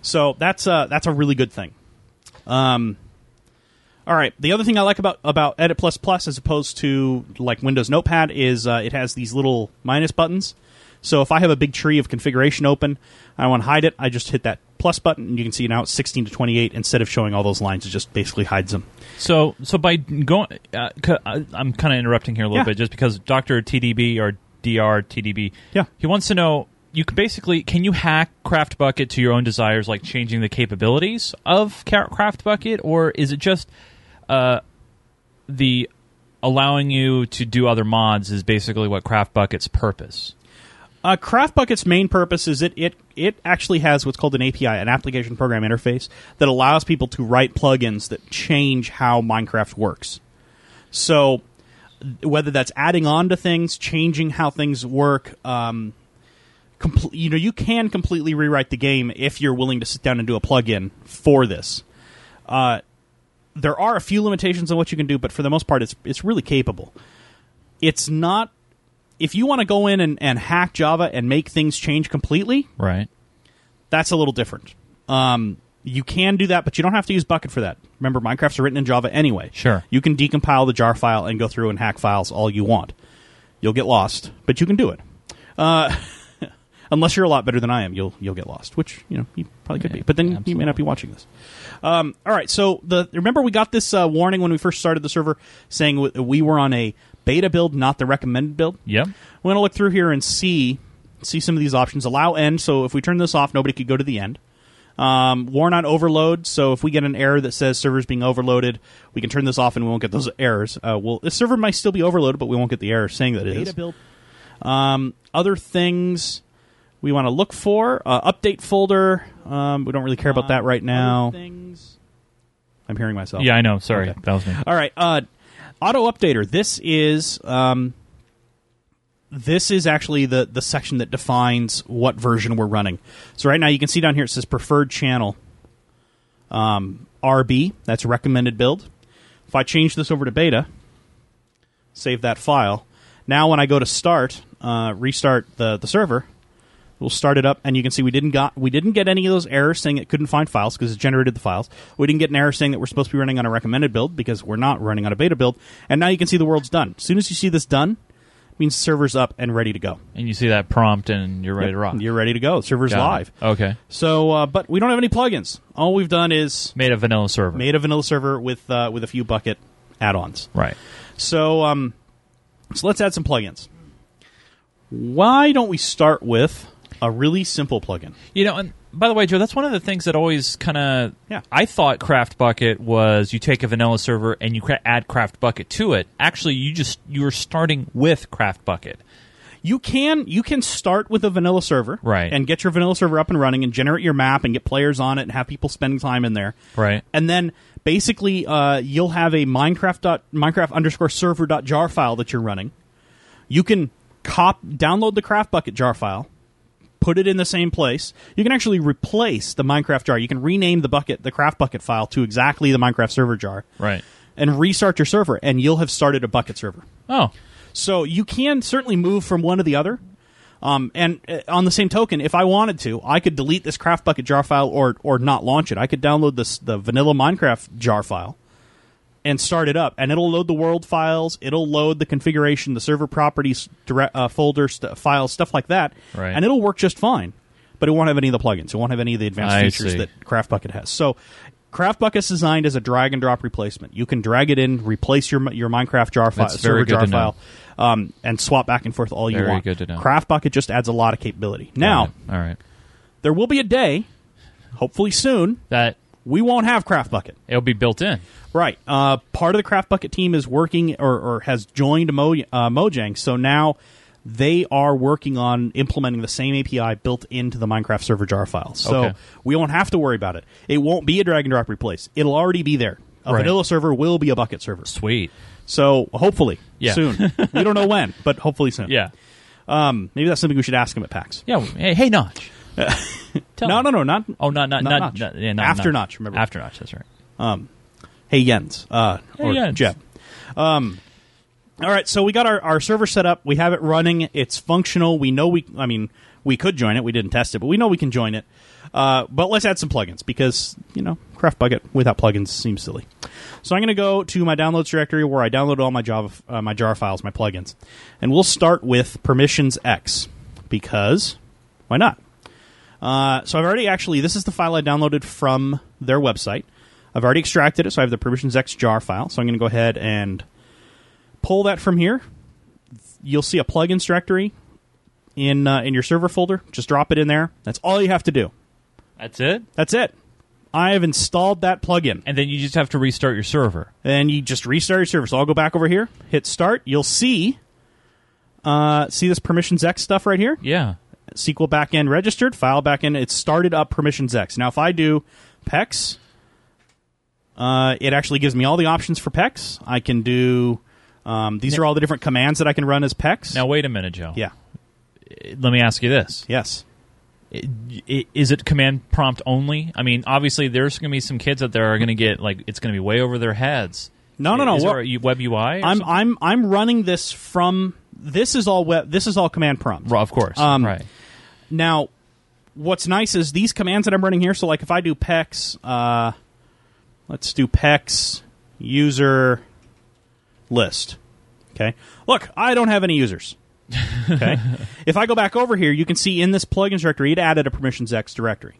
So that's uh, that's a really good thing. Um, all right. The other thing I like about about Edit Plus Plus as opposed to like Windows Notepad is uh, it has these little minus buttons. So if I have a big tree of configuration open, I want to hide it. I just hit that plus button, and you can see now it's 16 to 28. Instead of showing all those lines, it just basically hides them. so so by going, uh, I- I'm kind of interrupting here a little Yeah. bit, just because Doctor TDB or Dr TDB, Yeah. he wants to know. You can basically can you hack CraftBukkit to your own desires, like changing the capabilities of CraftBukkit, or is it just uh, the allowing you to do other mods is basically what CraftBukkit's purpose? Uh, CraftBukkit's main purpose is it, it it actually has what's called an API, an application program interface, that allows people to write plugins that change how Minecraft works. So whether that's adding on to things, changing how things work, um, you know, you can completely rewrite the game if you're willing to sit down and do a plugin for this. Uh, there are a few limitations on what you can do, but for the most part, it's it's really capable. It's not if you want to go in and, and hack Java and make things change completely, Right. that's a little different. Um, you can do that, but you don't have to use Bukkit for that. Remember, Minecraft's are written in Java anyway. Sure. You can decompile the jar file and go through and hack files all you want. You'll get lost, but you can do it. Uh, unless you're a lot better than I am, you'll you'll get lost, which you know you probably could Yeah, be. But then you may not be watching this. Um, all right, so the remember we got this uh, warning when we first started the server saying w- we were on a beta build, not the recommended build. Yeah, We're going to look through here and see see some of these options. Allow end, so if we turn this off, nobody could go to the end. Um, warn on overload, so if we get an error that says server's being overloaded, we can turn this off and we won't get those errors. Uh, well, the server might still be overloaded, but we won't get the error saying that it is. Um, other things we want to look for uh, update folder. Um, we don't really care about that right now. Things. I'm hearing myself. Yeah, I know. Sorry, Okay. that was me. All right. Uh, auto updater. This is um, this is actually the the section that defines what version we're running. So right now you can see down here it says preferred channel. Um, RB. That's recommended build. If I change this over to beta, save that file. Now when I go to start, uh, restart the the server, we'll start it up, and you can see we didn't got we didn't get any of those errors saying it couldn't find files because it generated the files. We didn't get an error saying that we're supposed to be running on a recommended build because we're not running on a beta build. And now you can see the world's done. As soon as you see this done, it means the server's up and ready to go. And you see that prompt, and you're ready to rock. You're ready to go. The server's Got it. live. Okay. So, uh, but we don't have any plugins. All we've done is Made a vanilla server. made a vanilla server with uh, with a few Bukkit add-ons. right. So, um, so let's add some plugins. Why don't we start with a really simple plugin? You know, and by the way, Joe, that's one of the things that always kind of. Yeah. I thought CraftBukkit was you take a vanilla server and you add CraftBukkit to it. Actually, you just you're starting with CraftBukkit. You can you can start with a vanilla server, Right. and get your vanilla server up and running, and generate your map, and get players on it, and have people spending time in there, Right. And then basically, uh, you'll have a Minecraft dot, Minecraft underscore server dot jar file that you're running. You can cop download the CraftBukkit jar file, put it in the same place. You can actually replace the Minecraft jar. You can rename the Bukkit, the CraftBukkit file, to exactly the Minecraft server jar, Right. and restart your server, and you'll have started a Bukkit server. Oh. So you can certainly move from one to the other. Um, and uh, on the same token, if I wanted to, I could delete this CraftBukkit jar file or or not launch it. I could download this the vanilla Minecraft jar file and start it up, and it'll load the world files. It'll load the configuration, the server properties, direct, uh, folder st- files, stuff like that, Right. and it'll work just fine. But it won't have any of the plugins. It won't have any of the advanced I features see. that CraftBukkit has. So. CraftBukkit's designed as a drag and drop replacement. You can drag it in, replace your your Minecraft jar file, server jar file, um, and swap back and forth all you Very want. good to know. CraftBukkit just adds a lot of capability. Now, all right. there will be a day, hopefully soon, That we won't have CraftBukkit. it'll be built in. Right. Uh, part of the CraftBukkit team is working or, or has joined Mo, uh, Mojang, so now they are working on implementing the same API built into the Minecraft server jar file. So Okay. we won't have to worry about it. It won't be a drag and drop replace. It'll already be there. A Right. vanilla server will be a Bukkit server. Sweet. So hopefully Yeah. soon. we don't know when, but hopefully soon. Yeah. Um, maybe that's something we should ask him at PAX. Yeah. Hey, hey Notch. Tell No, no, no, not. Oh, not not Not not, Notch. not- yeah, not After Notch, remember. After Notch. That's right. Um, hey Jens, uh, Hey, or Jens. Jeb. Um, all right, so we got our, our server set up. We have it running. It's functional. We know we. I mean, we could join it. We didn't test it, but we know we can join it. Uh, but let's add some plugins because you know CraftBukkit without plugins seems silly. So I'm going to go to my downloads directory where I downloaded all my Java, uh, my jar files, my plugins, and we'll start with PermissionsEx because why not? Uh, so I've already actually this is the file I downloaded from their website. I've already extracted it, so I have the PermissionsEx jar file. So I'm going to go ahead and pull that from here. You'll see a plugins directory in uh, in your server folder. Just drop it in there. That's all you have to do. That's it. That's it. I have installed that plugin, And then you just have to restart your server. and you just restart your server. So I'll go back over here, hit start. You'll see, uh, see this PermissionsEx stuff right here. Yeah. SQL backend registered, file backend. It's started up PermissionsEx. Now, if I do PEX, uh, it actually gives me all the options for PEX. I can do. Um, these are all the different commands that I can run as PEX. Now wait a minute, Joe. yeah, Let me ask you this: yes, Is it command prompt only? I mean, obviously, there's going to be some kids out there are going to get like it's going to be way over their heads. no, no, no. Is there a web UI? I'm something? I'm I'm running this from. This is all web. This is all command prompt. Well, of course. Um, right. Now, what's nice is these commands that I'm running here. So, like, if I do PEX, uh, let's do PEX user list. Okay. Look, I don't have any users. Okay. if I go back over here, you can see in this plugins directory, it added a PermissionsEx directory.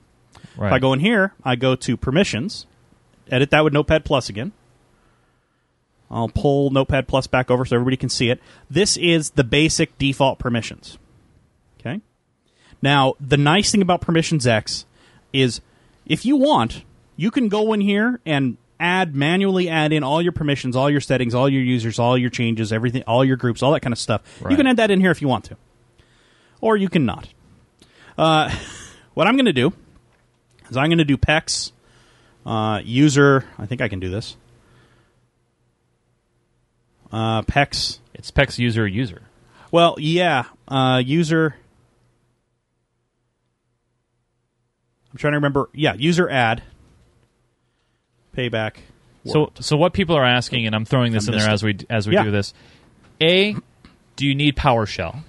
Right. If I go in here, I go to permissions, edit that with Notepad Plus again. I'll pull Notepad Plus back over so everybody can see it. This is the basic default permissions. Okay. Now, the nice thing about PermissionsEx is if you want, you can go in here and add manually add in all your permissions, all your settings, all your users, all your changes, everything, all your groups, all that kind of stuff. You can add that in here if you want to. or you can not. Uh, what I'm going to do is I'm going to do PEX uh, user. I think I can do this. Uh, PEX. It's PEX user user. Well, yeah. Uh, user. I'm trying to remember. Yeah, user add. Payback. So, so what people are asking, and I'm throwing this I in there as we as we Yeah. do this. A, do you need PowerShell?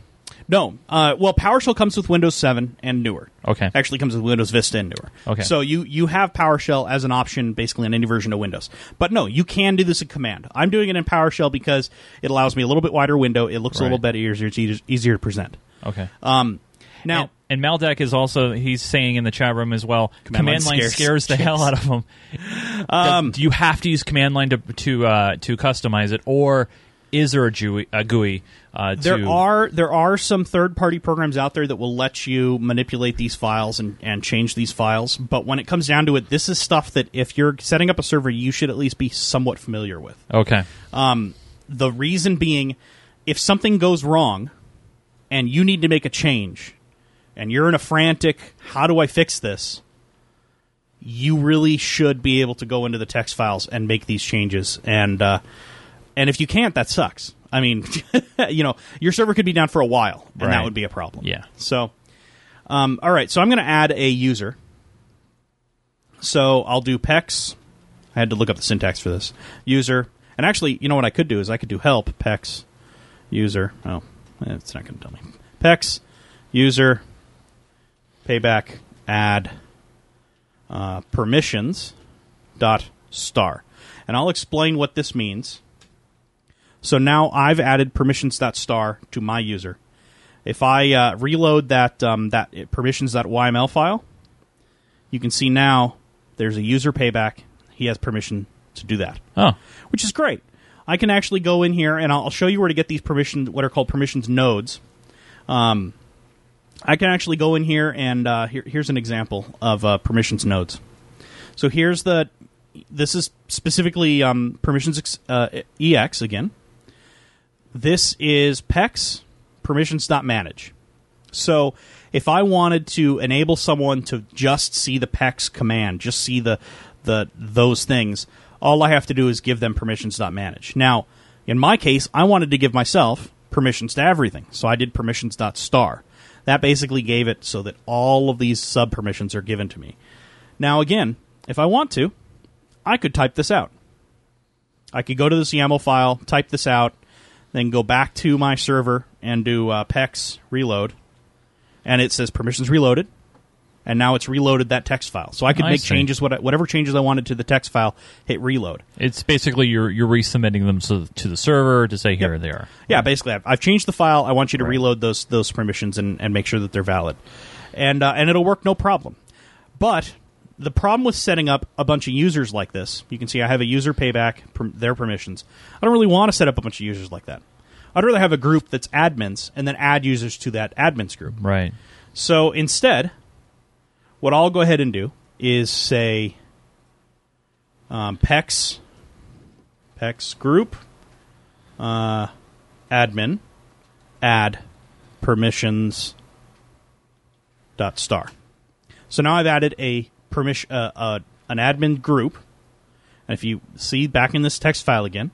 no. Uh, well, PowerShell comes with Windows 7 and newer. Okay. Actually, comes with Windows Vista and newer. Okay. So you you have PowerShell as an option basically on any version of Windows. But no, you can do this in Command. I'm doing it in PowerShell because it allows me a little bit wider window. It looks a little Right. bit easier. It's easier to present. Okay. Um, now. and, and Maldeck is also he's saying in the chat room as well. Command line line scares scares, the hell out of him. Um, do you have to use command line to to uh, to customize it, or is there a GUI? A GUI uh, There are there are some third party programs out there that will let you manipulate these files and, and change these files. But when it comes down to it, this is stuff that if you're setting up a server, you should at least be somewhat familiar with. okay. Um, the reason being, if something goes wrong and you need to make a change, and you're in a frantic, how do I fix this? You really should be able to go into the text files and make these changes. And uh, and if you can't, that sucks. I mean, you know, your server could be down for a while, and that would be a problem. Yeah. So, um, all right. So I'm going to add a user. So I'll do PEX. I had to look up the syntax for this user. And actually, you know what I could do is I could do help PEX user. Oh, it's not going to tell me. PEX user payback add uh, permissions dot star, and I'll explain what this means. So now I've added permissions dot star to my user. If I uh, reload that um, that permissions.yml file, you can see now there's a user payback. He has permission to do that, Oh, which is great. I can actually go in here and I'll show you where to get these permissions, what are called permissions nodes. Um, I can actually go in here and uh, here, here's an example of uh, permissions nodes. So here's the this is specifically um, PermissionsEx, uh, ex again. This is PEX permissions.manage. So if I wanted to enable someone to just see the PEX command, just see the the those things, all I have to do is give them permissions.manage. Now, in my case, I wanted to give myself permissions to everything. So I did permissions.star. That basically gave it so that all of these sub permissions are given to me. Now again, if I want to, I could type this out. I could go to this YAML file, type this out, then go back to my server and do uh, PEX reload, and it says permissions reloaded, and now it's reloaded that text file. So I could I make see. changes, whatever changes I wanted to the text file, hit reload. it's basically you're you're resubmitting them to, to the server to say here Yep. they are. Yeah, basically, I've, I've changed the file. I want you to Right. reload those those permissions and, and make sure that they're valid, and uh, and it'll work no problem. But the problem with setting up a bunch of users like this, you can see I have a user payback per, their permissions. I don't really want to set up a bunch of users like that. I'd rather have a group that's admins and then add users to that admins group. Right. So instead, what I'll go ahead and do is say um, PEX, PEX group, uh, admin, add permissions dot star. So now I've added a permission, uh, uh, an admin group. And if you see back in this text file again,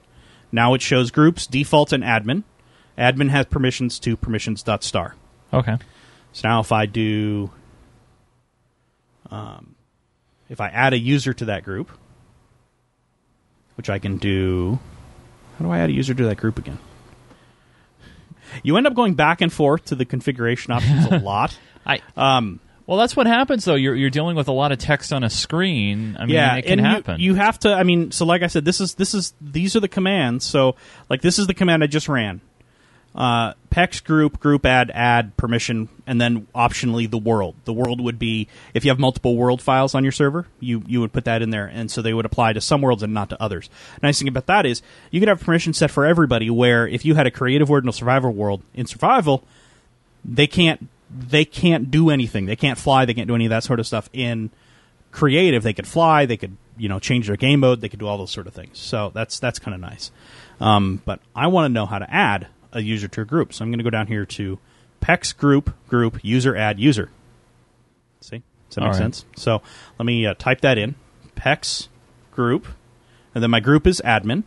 now it shows groups, default, and admin. Admin has permissions to permissions dot star. Okay. So now if I do, um, if I add a user to that group, which I can do, how do I add a user to that group again? You end up going back and forth to the configuration options a lot. I Um, well, that's what happens though. You're you're dealing with a lot of text on a screen. I mean, yeah, it can and you- happen. You, have to. I mean, so like I said, this is this is these are the commands. So like this is the command I just ran. Uh, PEX group group add add permission and then optionally the world. The world would be if you have multiple world files on your server, you you would put that in there, and so they would apply to some worlds and not to others. Nice thing about that is you could have permission set for everybody. Where if you had a creative world and a survival world in survival, they can't they can't do anything. They can't fly. They can't do any of that sort of stuff. In creative, they could fly. They could you know change their game mode. They could do all those sort of things. So that's that's kind of nice. Um, but I want to know how to add a user to a group. So I'm going to go down here to PEX group group user add user. See, does that All make right. sense? So let me uh, type that in. PEX group, and then my group is admin.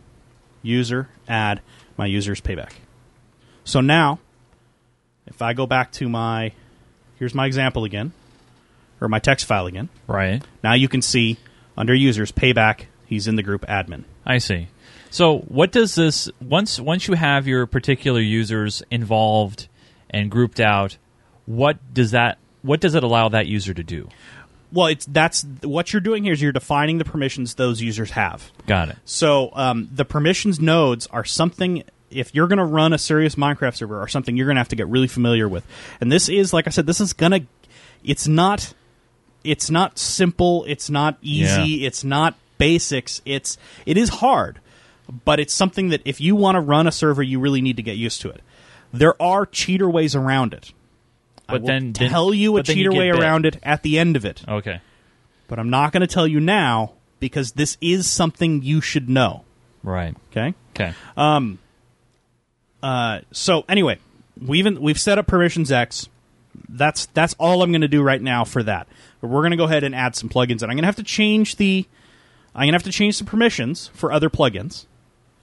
User add my user's payback. So now, if I go back to my, here's my example again, or my text file again. Right. Now you can see under users payback, he's in the group admin. I see. So, what does this once once you have your particular users involved and grouped out? What does that what does it allow that user to do? Well, it's that's what you're doing here is you're defining the permissions those users have. Got it. So um, the permissions nodes are something. If you're going to run a serious Minecraft server, or something you're going to have to get really familiar with. And this is, like I said, this is gonna. It's not. It's not simple. It's not easy. Yeah. It's not basics. It's it is hard, but it's something that if you want to run a server, you really need to get used to it. There are cheater ways around it. But then- then- tell you a then you cheater way bit. around it at the end of it Okay. but I'm not going to tell you now because this is something you should know. Right. Okay. Okay. Um. Uh, so anyway, we've we've set up PermissionsEx. That's that's all I'm going to do right now for that. But we're going to go ahead and add some plugins, and I'm going to have to change the I'm going to have to change the permissions for other plugins.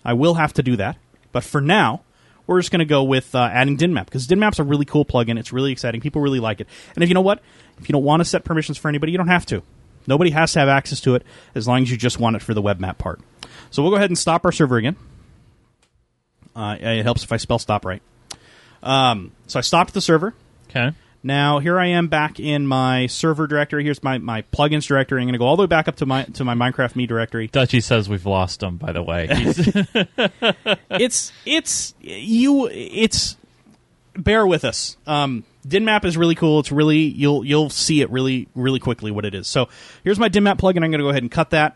I will have to do that, but for now. We're just going to go with uh, adding Dynmap because Dynmap's a really cool plugin. It's really exciting. People really like it. And if you know what, if you don't want to set permissions for anybody, you don't have to. Nobody has to have access to it as long as you just want it for the web map part. So we'll go ahead and stop our server again. Uh, it helps if I spell stop right. Um, so I stopped the server. Okay. Now here I am back in my server directory. Here's my, my plugins directory. I'm going to go all the way back up to my to my Minecraft Me directory. Dutchy says we've lost him. By the way, it's it's you it's bear with us. Um, Dynmap is really cool. It's really you'll you'll see it really really quickly what it is. So here's my Dynmap plugin. I'm going to go ahead and cut that.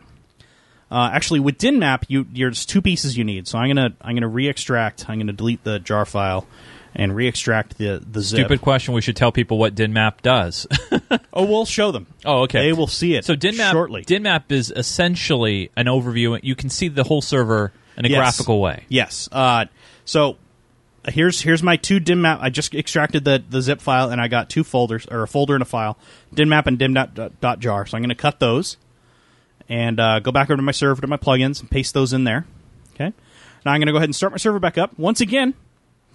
Uh, actually, with Dynmap, you there's two pieces you need. So I'm gonna I'm gonna re-extract. I'm gonna delete the jar file and re-extract the the zip. stupid question. We should tell people what Dynmap does. Oh, we'll show them. oh, okay. They will see it. So Dynmap shortly. Dynmap is essentially an overview. You can see the whole server in a Yes. graphical way. Yes. Uh, so uh, here's here's my two Dynmap. I just extracted the, the zip file and I got two folders or a folder and a file, Dynmap and. Dot, dot jar. So I'm going to cut those and uh, go back over to my server to my plugins and paste those in there. Okay. Now I'm going to go ahead and start my server back up once again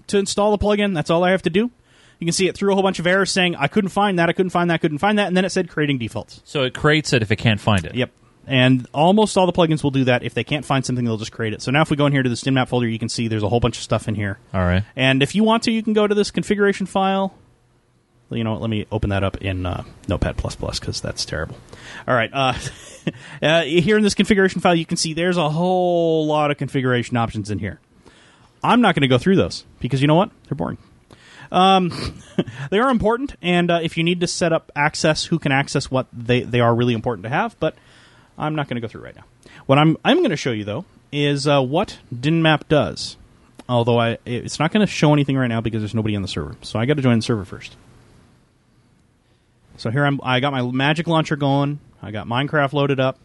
to install the plugin. That's all I have to do. You can see it threw a whole bunch of errors saying I couldn't find that, I couldn't find that, couldn't find that, and then it said creating defaults. So it creates it if it can't find it. Yep. And almost all the plugins will do that. If they can't find something, they'll just create it. So now if we go in here to the Dynmap folder, you can see there's a whole bunch of stuff in here. All right. And if you want to, you can go to this configuration file. You know what? Let me open that up in uh, Notepad because that's terrible. All right. Uh, uh, here in this configuration file, you can see there's a whole lot of configuration options in here. I'm not going to go through those because you know what? They're boring. Um, they are important, and uh, if you need to set up access, who can access what they, they are really important to have. But I'm not going to go through right now. What I'm I'm going to show you though is uh, what Dynmap does. Although I it's not going to show anything right now because there's nobody on the server, so I got to join the server first. So here I'm. I got my magic launcher going. I got Minecraft loaded up.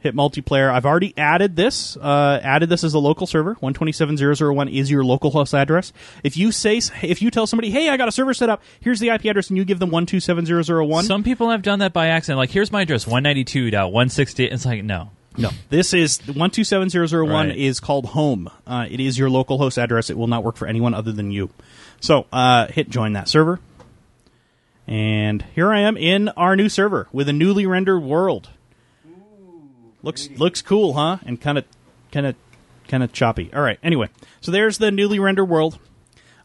Hit multiplayer. I've already added this. Uh, added this as a local server. One twenty seven zero zero one is your local host address. If you say, if you tell somebody, "Hey, I got a server set up. Here's the IP address," and you give them one two seven zero zero one. Some people have done that by accident. Like, here's my address, 192.168. It's like, no. No, this is one two seven zero zero one Right. is called home. Uh, it is your local host address. It will not work for anyone other than you. So uh, hit join that server, and here I am in our new server with a newly rendered world. Looks looks cool, huh? And kind of kind of kind of choppy. All right. Anyway, so there's the newly rendered world.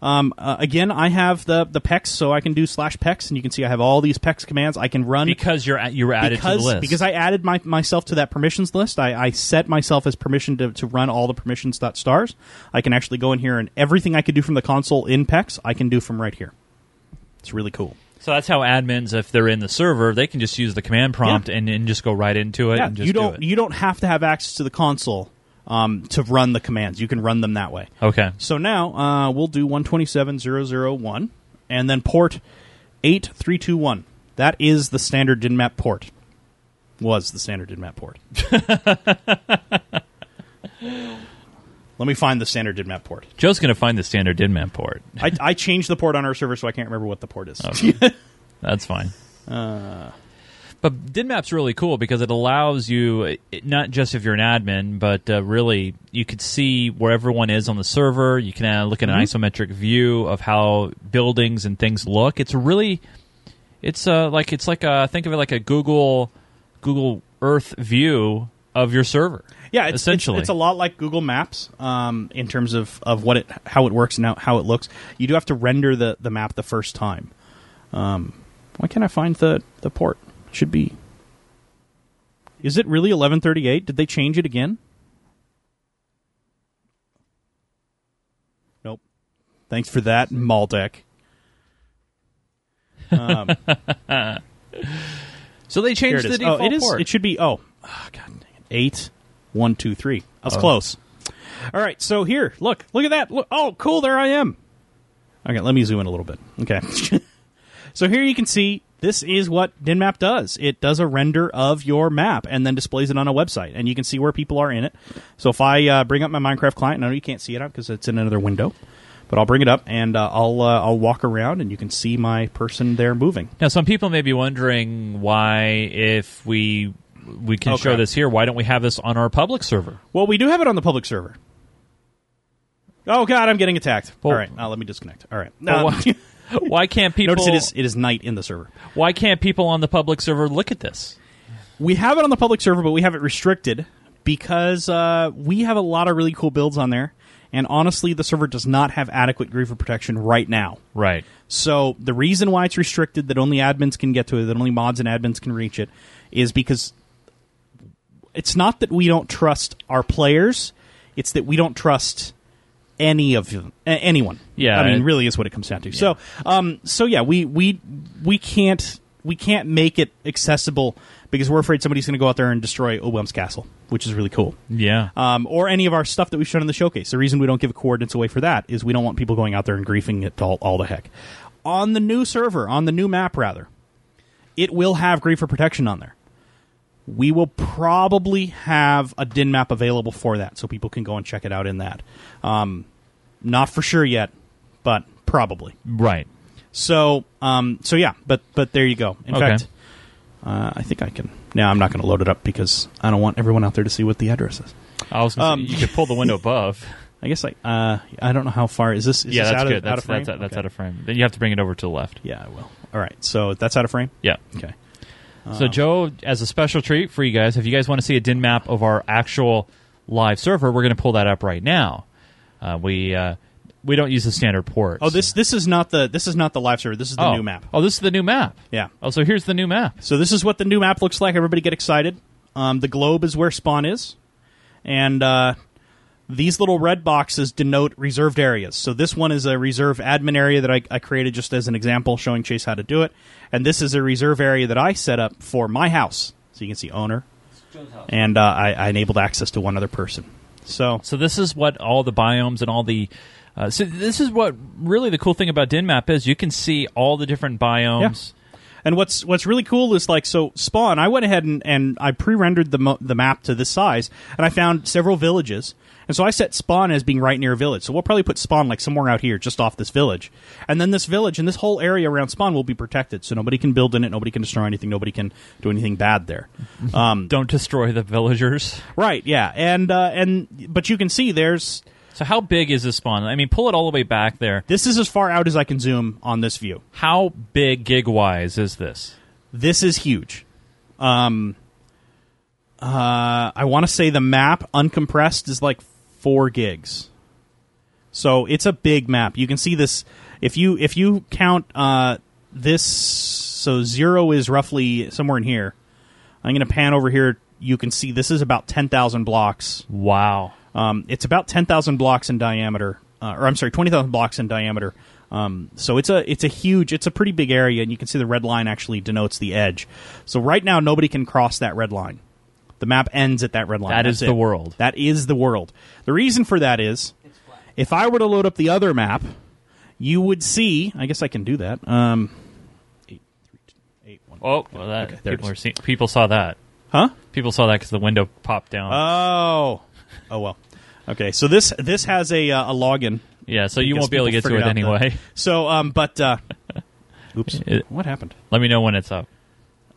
Um, uh, again, I have the the pex, so I can do slash pex, and you can see I have all these pex commands. I can run Because you're at, you were added because to the list. because I added my, myself to that permissions list. I, I set myself as permission to, to run all the permissions dot stars. I can actually go in here and everything I could do from the console in PEX, I can do from right here. It's really cool. So that's how admins, if they're in the server, they can just use the command prompt and, and just go right into it Yeah, and just you do don't it. you don't have to have access to the console um, to run the commands. You can run them that way. Okay. So now uh, we'll do 127.001 and then port 8321. That is the standard Dynmap port. Was the standard Dynmap port. Let me find the standard Dynmap port. Joe's going to find the standard Dynmap port. I, I changed the port on our server, so I can't remember what the port is. That's fine. Uh. but Dynmap's really cool because it allows you, it, not just if you're an admin, but uh, really you could see where everyone is on the server. You can uh, look at an Mm-hmm. isometric view of how buildings and things look. It's really, it's uh, like it's like a, think of it like a Google Google Earth view of your server. Yeah, it's, essentially, it's, it's a lot like Google Maps um, in terms of, of what it how it works and how, how it looks. You do have to render the, the map the first time. Um, why can't I find the, the port? It should be. Is it really eleven thirty eight? Did they change it again? Nope. Thanks for that, Maldek. Um, so they changed it the default Oh, it is. port. It should be. Oh, oh God, eight, one, two, three. I was Oh. close. All right, so here, look, look at that. Look, oh, cool, there I am. Okay, let me zoom in a little bit. Okay, so here you can see this is what Dynmap does. It does a render of your map and then displays it on a website, and you can see where people are in it. So if I uh, bring up my Minecraft client, I know you can't see it because it's in another window, but I'll bring it up and uh, I'll uh, I'll walk around and you can see my person there moving. Now, some people may be wondering why, if we we can Oh, show this here, why don't we have this on our public server? Well, we do have it on the public server. Oh God, I'm getting attacked. Well- All right, now let me disconnect. All right, Well, Um, why, why can't people? notice it is it is night in the server. Why can't people on the public server look at this? We have it on the public server, but we have it restricted because uh, we have a lot of really cool builds on there. And honestly, the server does not have adequate griefer protection right now. Right. So the reason why it's restricted, that only admins can get to it, that only mods and admins can reach it, is because it's not that we don't trust our players; it's that we don't trust any of them, anyone. Yeah, I mean, it- really is what it comes down to. So, um, so yeah, we we we can't we can't make it accessible because we're afraid somebody's going to go out there and destroy Obelm's castle, which is really cool Yeah. um, or any of our stuff that we've shown in the showcase. The reason we don't give coordinates away for that is we don't want people going out there and griefing it all, all the heck. On the new server, on the new map, rather, it will have griefer protection on there. We will probably have a Dynmap available for that, so people can go and check it out in that. Um, not for sure yet, but probably. right. So, um, so yeah, but but there you go. In Okay. fact, uh, I think I can. Now I'm not going to load it up because I don't want everyone out there to see what the address is. I was Um, say, you could pull the window above. I guess I uh, I don't know how far is this. Is yeah, this that's out good. Of, that's out of frame? that's that's Okay. out of frame. Then you have to bring it over to the left. Yeah, I will. All right, so that's out of frame. Yeah. Okay. So, Joe, as a special treat for you guys, if you guys want to see a Dynmap of our actual live server, we're going to pull that up right now. Uh, we uh, we don't use the standard port. Oh, this this is not the this is not the live server. This is the oh. new map. Oh, this is the new map. Yeah. Oh, so here's the new map. So this is what the new map looks like. Everybody get excited. Um, the globe is where spawn is, and uh, these little red boxes denote reserved areas. So this one is a reserve admin area that I, I created just as an example, showing Chase how to do it. And this is a reserve area that I set up for my house. So you can see owner, and uh, I, I enabled access to one other person. So So this is what all the biomes and all the. Uh, so this is what really the cool thing about Dynmap is. You can see all the different biomes. And what's what's really cool is like so spawn. I went ahead and, and I pre-rendered the mo- the map to this size, and I found several villages. And so I set spawn as being right near a village. So we'll probably put spawn like somewhere out here, just off this village. And then this village and this whole area around spawn will be protected, so nobody can build in it, nobody can destroy anything, nobody can do anything bad there. Um, Don't destroy the villagers. right? Yeah. And uh, and but you can see there's So how big is this spawn? I mean, pull it all the way back there. this is as far out as I can zoom on this view. How big gig wise is this? This is huge. Um, uh, I want to say the map uncompressed is like four gigs. So it's a big map. You can see this if you if you count uh, this. So zero is roughly somewhere in here. I'm going to pan over here. You can see this is about ten thousand blocks. Wow. Um, it's about ten thousand blocks in diameter, uh, or I'm sorry, twenty thousand blocks in diameter. Um, so it's a it's a huge, it's a pretty big area, and you can see the red line actually denotes the edge. So right now, nobody can cross that red line. The map ends at that red line. That That's is the it. world. That is the world. The reason for that is, if I were to load up the other map, you would see. I guess I can do that. Um, eight, three, two, eight, one. Oh, well, that Okay, there it people, is. are seeing, people saw that. Huh? People saw that because the window popped down. Oh, oh well. Okay, so this this has a uh, a login. Yeah, so you Because won't be able to get to it out anyway. So, um, but uh, oops, It- what happened? Let me know when it's up.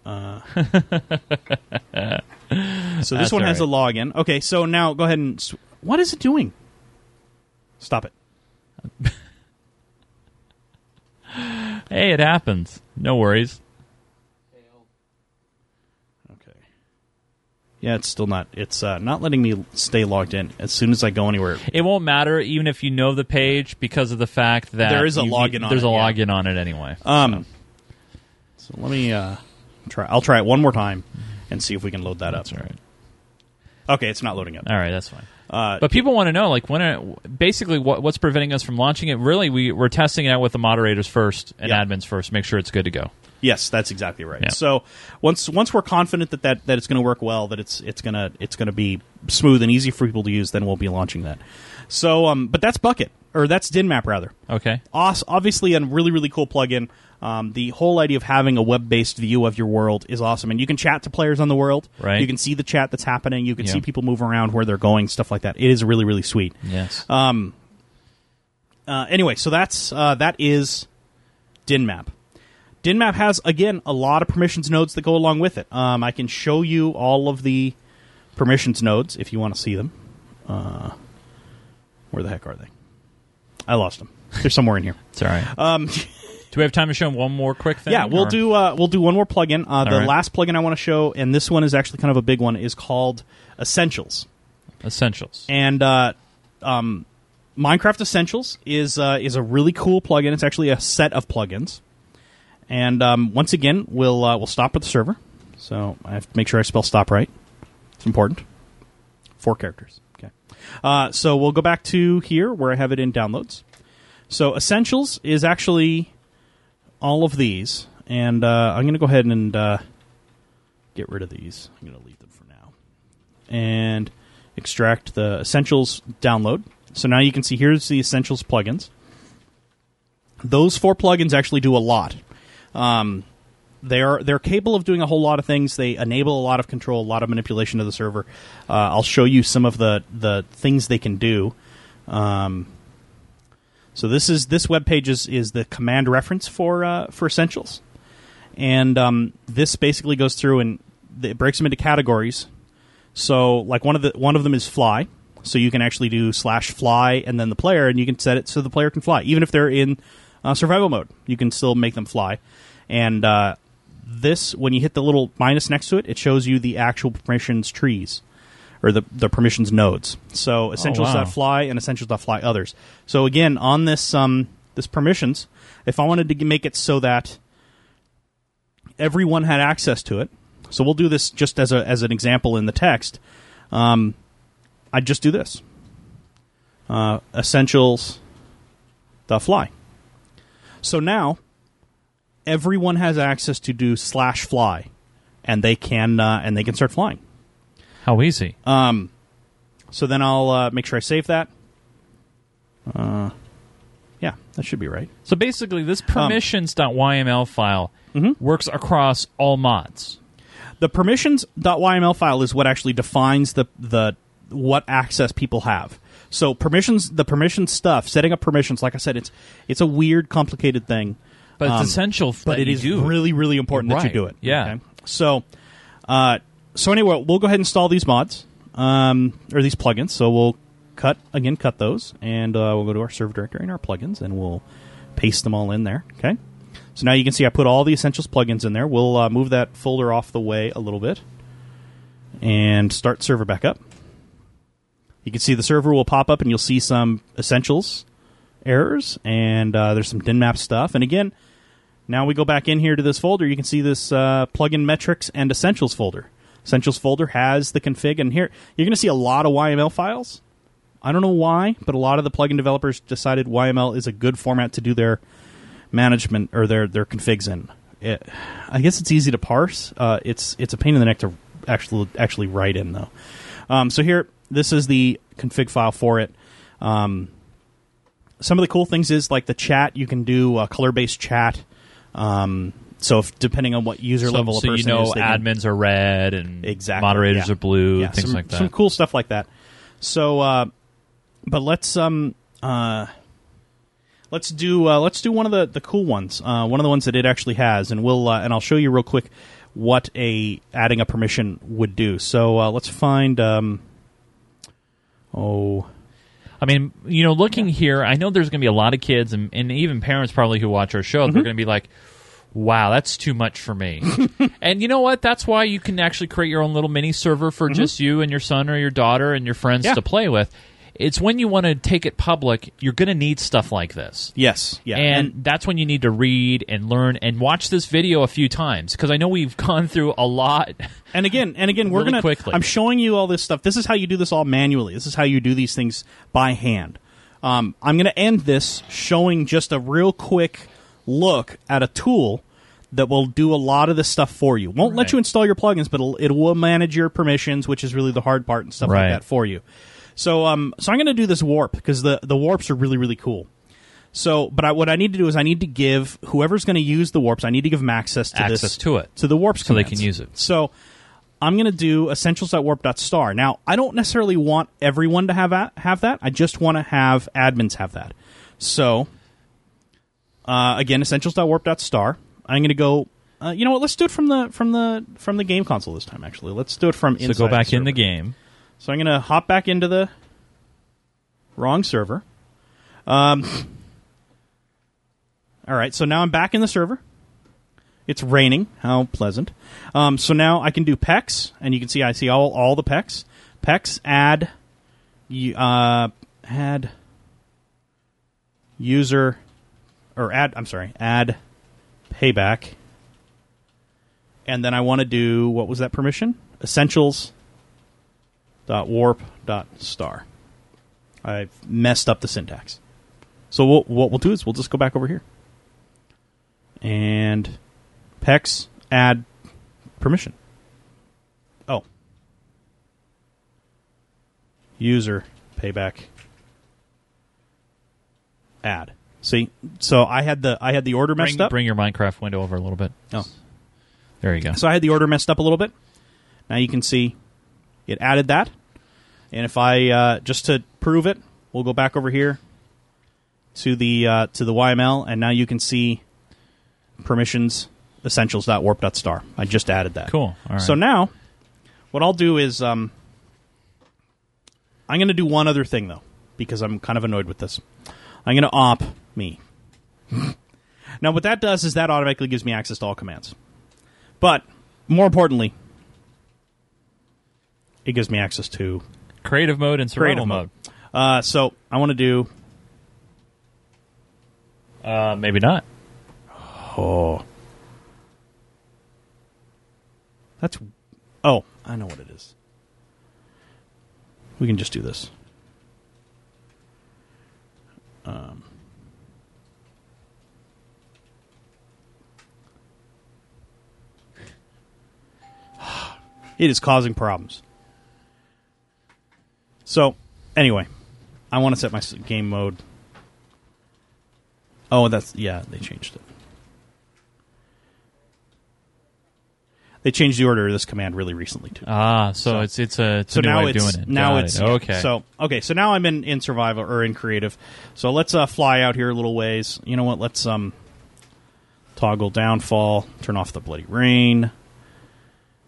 So That's this one all has a login. Okay, so now go ahead and sw- what is it doing? Stop it. Hey, it happens. No worries. Okay. Yeah, it's still not. It's uh, not letting me stay logged in. As soon as I go anywhere, It won't matter even if you know the page because of the fact that There is a you- login on There's it, a yeah. login on it anyway. um, so let me uh, try. I'll try it one more time and see if we can load that up. That's all right. Okay, it's not loading up. All right, that's fine. Uh, But people want to know, like, when are, basically what, what's preventing us from launching it? Really, we we're testing it out with the moderators first and Yeah. admins first, make sure it's good to go. Yes, that's exactly right. Yeah. So once once we're confident that, that, that it's going to work well, that it's it's gonna it's gonna be smooth and easy for people to use, then we'll be launching that. So, um, but that's Bukkit or that's Dynmap rather. Okay. Os- obviously, a really really cool plugin. Um, the whole idea of having a web based view of your world is awesome, and you can chat to players on the world. Right. You can see the chat that's happening. You can Yeah. see people move around where they're going, stuff like that. It is really really sweet. Yes. Um. Uh, anyway, so that's uh, that is Dynmap. Dynmap has again a lot of permissions nodes that go along with it. Um, I can show you all of the permissions nodes if you want to see them. Uh, where the heck are they? I lost them. They're somewhere in here. it's all right. Um, Do we have time to show one more quick thing? Yeah, we'll or- do uh, we'll do one more plugin. Uh, the right. last plugin I want to show, and this one is actually kind of a big one, is called Essentials. essentials. And uh, um, Minecraft Essentials is uh, is a really cool plugin. It's actually a set of plugins. And um, once again, we'll uh, we'll stop at the server. So I have to make sure I spell stop right. It's important. Four characters. Uh, so we'll go back to here where I have it in downloads. So Essentials is actually all of these, and uh, I'm going to go ahead and uh, get rid of these. I'm going to leave them for now, and extract the Essentials download. So now you can see here's the Essentials plugins. Those four plugins actually do a lot. Um, they're they're capable of doing a whole lot of things. They enable a lot of control, a lot of manipulation of the server. Uh, I'll show you some of the the things they can do. Um, so this is this web page is, is the command reference for uh, for Essentials, and um, this basically goes through and it breaks them into categories. So like one of the one of them is fly, so you can actually do slash fly and then the player, and you can set it so the player can fly, even if they're in uh, survival mode. You can still make them fly, and uh, this when you hit the little minus next to it, it shows you the actual permissions trees or the the permissions nodes. So essentials wow. that fly and essentials that fly others. So again, on this um this permissions, if I wanted to make it so that everyone had access to it, so we'll do this just as a as an example in the text. Um, I'd just do this. Uh, essentials the fly. So now everyone has access to do slash fly, and they can uh, and they can start flying. How easy. So then I'll uh, make sure I save that. Uh, yeah, that should be right. So basically, this Um, permissions.yml file Mm-hmm. works across all mods. The permissions.yml file is what actually defines the the what access people have. So permissions, the permission stuff, setting up permissions. Like I said, it's it's a weird, complicated thing. But Um, it's essential. but it you is really, really important that you do it. Yeah. So, uh, so anyway, we'll go ahead and install these mods um, or these plugins. So we'll cut again, cut those, and uh, we'll go to our server directory and our plugins, and we'll paste them all in there. Okay. So now you can see I put all the essentials plugins in there. We'll uh, move that folder off the way a little bit and start server back up. You can see the server will pop up, and you'll see some essentials errors, and uh, there's some Dynmap stuff. And again, now we go back in here to this folder. You can see this uh, plugin metrics and essentials folder. Essentials folder has the config, and here you're going to see a lot of YML files. I don't know why, but a lot of the plugin developers decided YML is a good format to do their management or their their configs in. It, I guess it's easy to parse. Uh, it's it's a pain in the neck to actually actually write in though. Um, so here, this is the config file for it. Um, some of the cool things is like the chat. You can do a color based chat. Um, so if, depending on what user So, level a so you person know is, they can- admins are red and Exactly, moderators yeah. are blue, yeah, things some, like that. Some cool stuff like that. So uh, but let's um uh let's do uh, let's do one of the the cool ones. Uh, one of the ones that it actually has, and we'll uh, and I'll show you real quick what a adding a permission would do. So uh, let's find um oh I mean, you know, looking here, I know there's going to be a lot of kids and, and even parents probably who watch our show. They're mm-hmm. going to be like, "Wow, that's too much for me." and you know what? That's why you can actually create your own little mini server for mm-hmm. just you and your son or your daughter and your friends Yeah. to play with. It's when you want to take it public, you're going to need stuff like this. yes yeah and, that's when you need to read and learn and watch this video a few times because I know we've gone through a lot. And again, and again, we're Really gonna. quickly. I'm showing you all this stuff. This is how you do this all manually. This is how you do these things by hand. Um, I'm gonna end this showing just a real quick look at a tool that will do a lot of this stuff for you. Won't let you install your plugins, but it'll, it will manage your permissions, which is really the hard part and stuff Right. like that for you. So, um, so I'm gonna do this warp because the the warps are really really cool. So, but I, what I need to do is I need to give whoever's going to use the warps, I need to give them access to Access this to it. to the warps So they can use it. So I'm going to do essentials.warp.star. Now, I don't necessarily want everyone to have a- have that. I just want to have admins have that. So uh, again, essentials.warp.star. I'm going to go. Uh, you know what? Let's do it from the from the from the game console this time. Actually, let's do it from So go back in the game. So I'm going to hop back into the wrong server. Um, all right, so now I'm back in the server. It's raining. How pleasant. Um, so now I can do pex, and you can see I see all, all the pex. Pex, add, uh, add user, or add, I'm sorry, add payback. And then I want to do, what was that permission? Essentials dot warp dot star. I've messed up the syntax. So we'll, what we'll do is we'll just go back over here and pex add permission. Oh, user payback add. See, so I had the I had the order messed Bring, up. bring your Minecraft window over a little bit. Oh. There you go. So I had the order messed up a little bit. Now you can see it added that. And if I uh, just to prove it, we'll go back over here to the uh, to the YML, and now you can see permissions essentials.warp.star. I just added that. Cool. All right. So now, what I'll do is um, I'm going to do one other thing though, because I'm kind of annoyed with this. I'm going to op me. now, what that does is that automatically gives me access to all commands. But more importantly, it gives me access to. creative mode and survival Creative mode. mode. Uh, so I want to do. Uh, maybe not. Oh, that's. Oh, I know what it is. We can just do this. Um, it is causing problems. So, anyway, I want to set my game mode. Oh, that's yeah, they changed it. They changed the order of this command really recently too. Ah, so, So- it's it's a, it's so a now way it's doing it. now Got it's it. okay. So okay, so now I'm in in survival or in creative. So let's uh, fly out here a little ways. You know what? Let's um toggle downfall, turn off the bloody rain.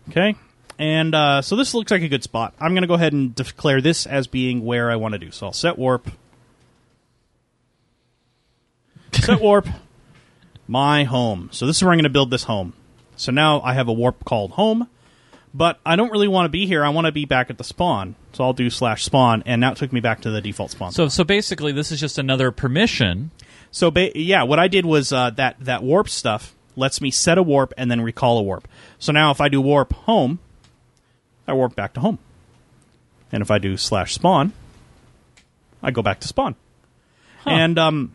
Okay, and uh, so this looks like a good spot. I'm going to go ahead and declare this as being where I want to do. So I'll set warp. set warp. My home. So this is where I'm going to build this home. So now I have a warp called home but I don't really want to be here. I want to be back at the spawn. So I'll do slash spawn, and now it took me back to the default spawn. so so basically, this is just another permission. so ba- yeah, what I did was uh, that that warp stuff lets me set a warp and then recall a warp. So now if I do warp home, I warp back to home, and if I do slash spawn, I go back to spawn. And um,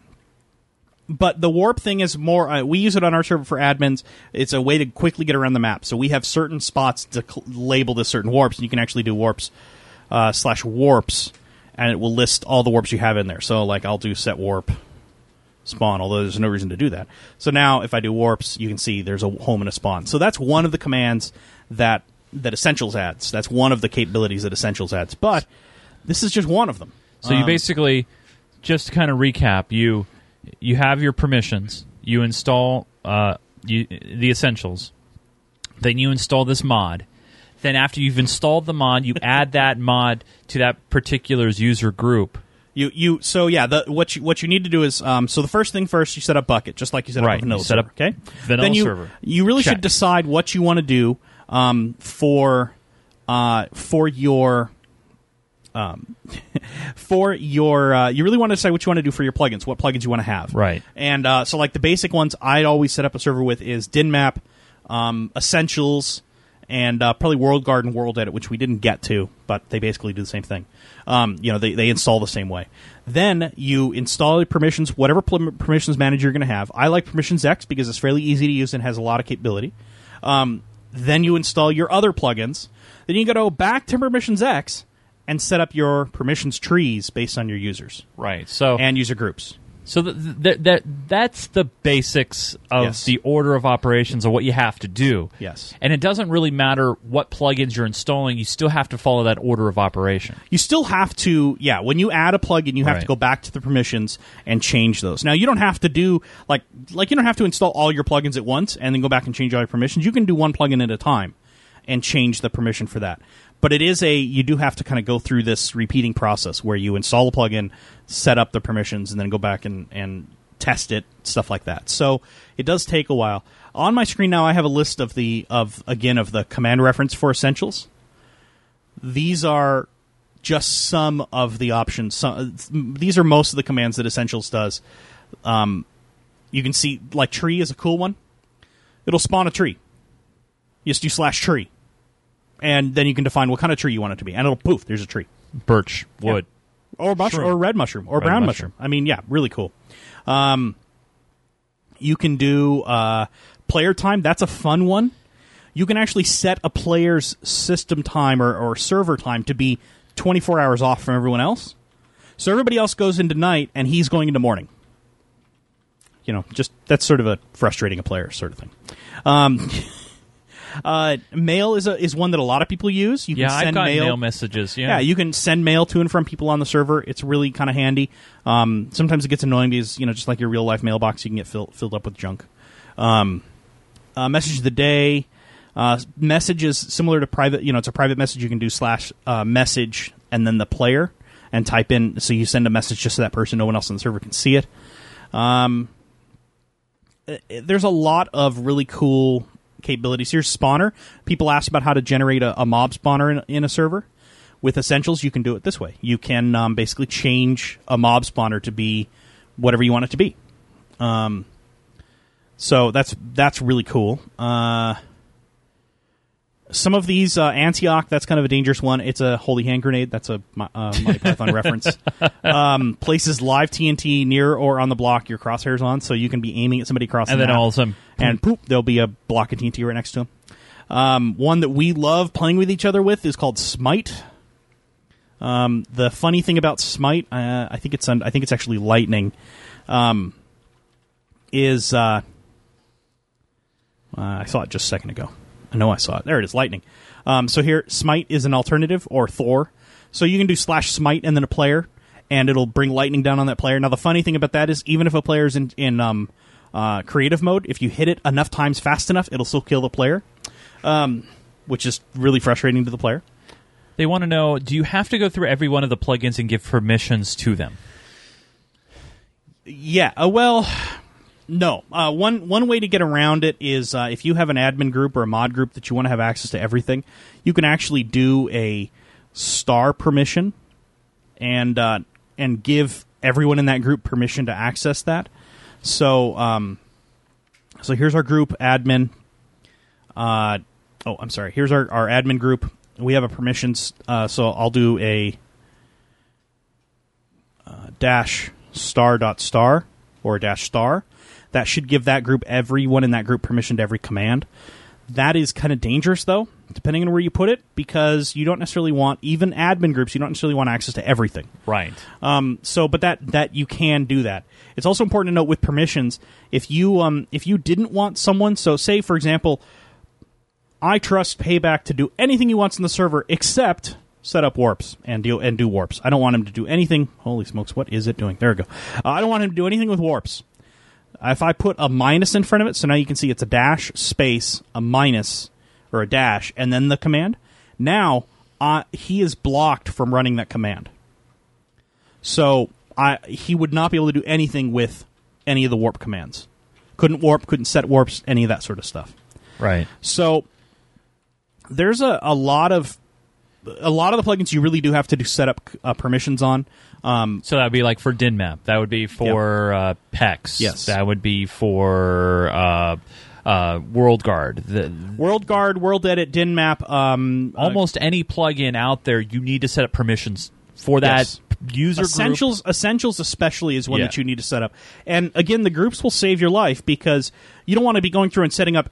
but the warp thing is more. Uh, we use it on our server for admins. It's a way to quickly get around the map. So we have certain spots to cl- label this certain warps, and you can actually do warps uh, slash warps, and it will list all the warps you have in there. So like I'll do set warp spawn, although there's no reason to do that. So now if I do warps, you can see there's a home and a spawn. So that's one of the commands that that Essentials adds. That's one of the capabilities that Essentials adds. But this is just one of them. So you Um, basically, just to kind of recap, you you have your permissions. You install uh, you, the essentials. Then you install this mod. Then after you've installed the mod, you add that mod to that particular user group. You you so yeah. The what you what you need to do is um, so the first thing first you set up Bukkit just like you set Right, up a vanilla you set up server, okay. vanilla then you, server. You really Check. should decide what you want to do um, for uh, for your um, for your uh, you really want to decide what you want to do for your plugins, what plugins you want to have, Right. And uh, so like the basic ones I'd always set up a server with is Dynmap, um, Essentials, and uh, probably World Guard and World Edit, which we didn't get to, but they basically do the same thing. Um, you know, they, they install the same way. Then you install the permissions, whatever permissions manager you're going to have. I like PermissionsEx because it's fairly easy to use and has a lot of capability. Um, then you install your other plugins. Then you go back to PermissionsEx and set up your permissions trees based on your users Right. So and user groups. So th- th- that that's the basics of Yes. the order of operations of what you have to do. Yes. And it doesn't really matter what plugins you're installing; you still have to follow that order of operation. You still have to, yeah. When you add a plugin, you have Right. to go back to the permissions and change those. Now, you don't have to do like like you don't have to install all your plugins at once and then go back and change all your permissions. You can do one plugin at a time and change the permission for that. But it is a you do have to kind of go through this repeating process where you install a plugin, set up the permissions, and then go back and and test it, stuff like that. So it does take a while. On my screen now, I have a list of the of again of the command reference for essentials these are just some of the options. Some, these are most of the commands that Essentials does. Um, you can see, like, tree is a cool one. It'll spawn a tree. You just do slash tree. And then you can define what kind of tree you want it to be. And it'll poof, there's a tree. Birch, wood. Or mushroom, Shroom. or red mushroom, or Red brown mushroom. mushroom. I mean, yeah, really cool. Um, you can do uh, player time. That's a fun one. You can actually set a player's system time or, or server time to be 24 hours off from everyone else. So everybody else goes into night, and he's going into morning. You know, just that's sort of a frustrating a player sort of thing. Um, uh, mail is a, is one that a lot of people use. You can Yeah, I've send mail. mail messages. Yeah, yeah, you can send mail to and from people on the server. It's really kind of handy. Um, sometimes it gets annoying because you know, just like your real life mailbox, you can get fill, filled up with junk. Um, uh, message of the day. Uh, messages similar to private. You know, it's a private message. You can do slash uh, message and then the player and type in. So you send a message just to that person. No one else on the server can see it. Um, uh, there's a lot of really cool capabilities. Here's Spawner. People ask about how to generate a, a mob spawner in, in a server. With Essentials, you can do it this way. You can um, basically change a mob spawner to be whatever you want it to be. Um, so that's that's really cool. Uh, some of these uh, Antioch, that's kind of a dangerous one. It's a holy hand grenade. That's a uh, Monty Python reference. Um, places live TNT near or on the block your crosshairs on, so you can be aiming at somebody across and the then all of a sudden, and poop, there'll be a block of TNT right next to him. Um, one that we love playing with each other with is called Smite. Um, the funny thing about Smite, uh, I think it's un- I think it's actually lightning. Um, is uh, uh, I saw it just a second ago. I know I saw it. There it is, lightning. Um, so here, Smite is an alternative or Thor. So you can do slash Smite and then a player, and it'll bring lightning down on that player. Now the funny thing about that is, even if a player is in in um, uh, creative mode, if you hit it enough times fast enough, it'll still kill the player, um, which is really frustrating to the player. they want to know: Do you have to go through every one of the plugins and give permissions to them? Yeah. Uh, well, no. Uh, one one way to get around it is uh, if you have an admin group or a mod group that you want to have access to everything, you can actually do a star permission and uh, and give everyone in that group permission to access that. So um, so here's our group admin. Uh, oh, I'm sorry. Here's our, our admin group. We have a permissions. Uh, so I'll do a uh, dash star dot star or dash star. That should give that group everyone in that group permission to every command. That is kind of dangerous though, depending on where you put it, because you don't necessarily want even admin groups. You don't necessarily want access to everything. Right. Um, so, but that that you can do that. It's also important to note with permissions if you um, if you didn't want someone. So, say for example, I trust Payback to do anything he wants in the server except set up warps and deal and do warps. I don't want him to do anything. Holy smokes, what is it doing? There we go. Uh, I don't want him to do anything with warps. If I put a minus in front of it, so now you can see it's a dash space a minus or a dash and then the command. Now uh, he is blocked from running that command. So I he would not be able to do anything with any of the warp commands. Couldn't warp, couldn't set warps, any of that sort of stuff. Right. So there's a, a lot of a lot of the plugins you really do have to do set up uh, permissions on. Um, So that would be like for Dynmap. That would be for uh, PEX. Yes. That would be for uh, uh, World Guard. The, World Guard, World Edit, Dynmap, um, uh, almost any plugin out there, you need to set up permissions for that Yes. user group. essentials essentials especially is one Yeah. that you need to set up and again the groups will save your life because you don't want to be going through and setting up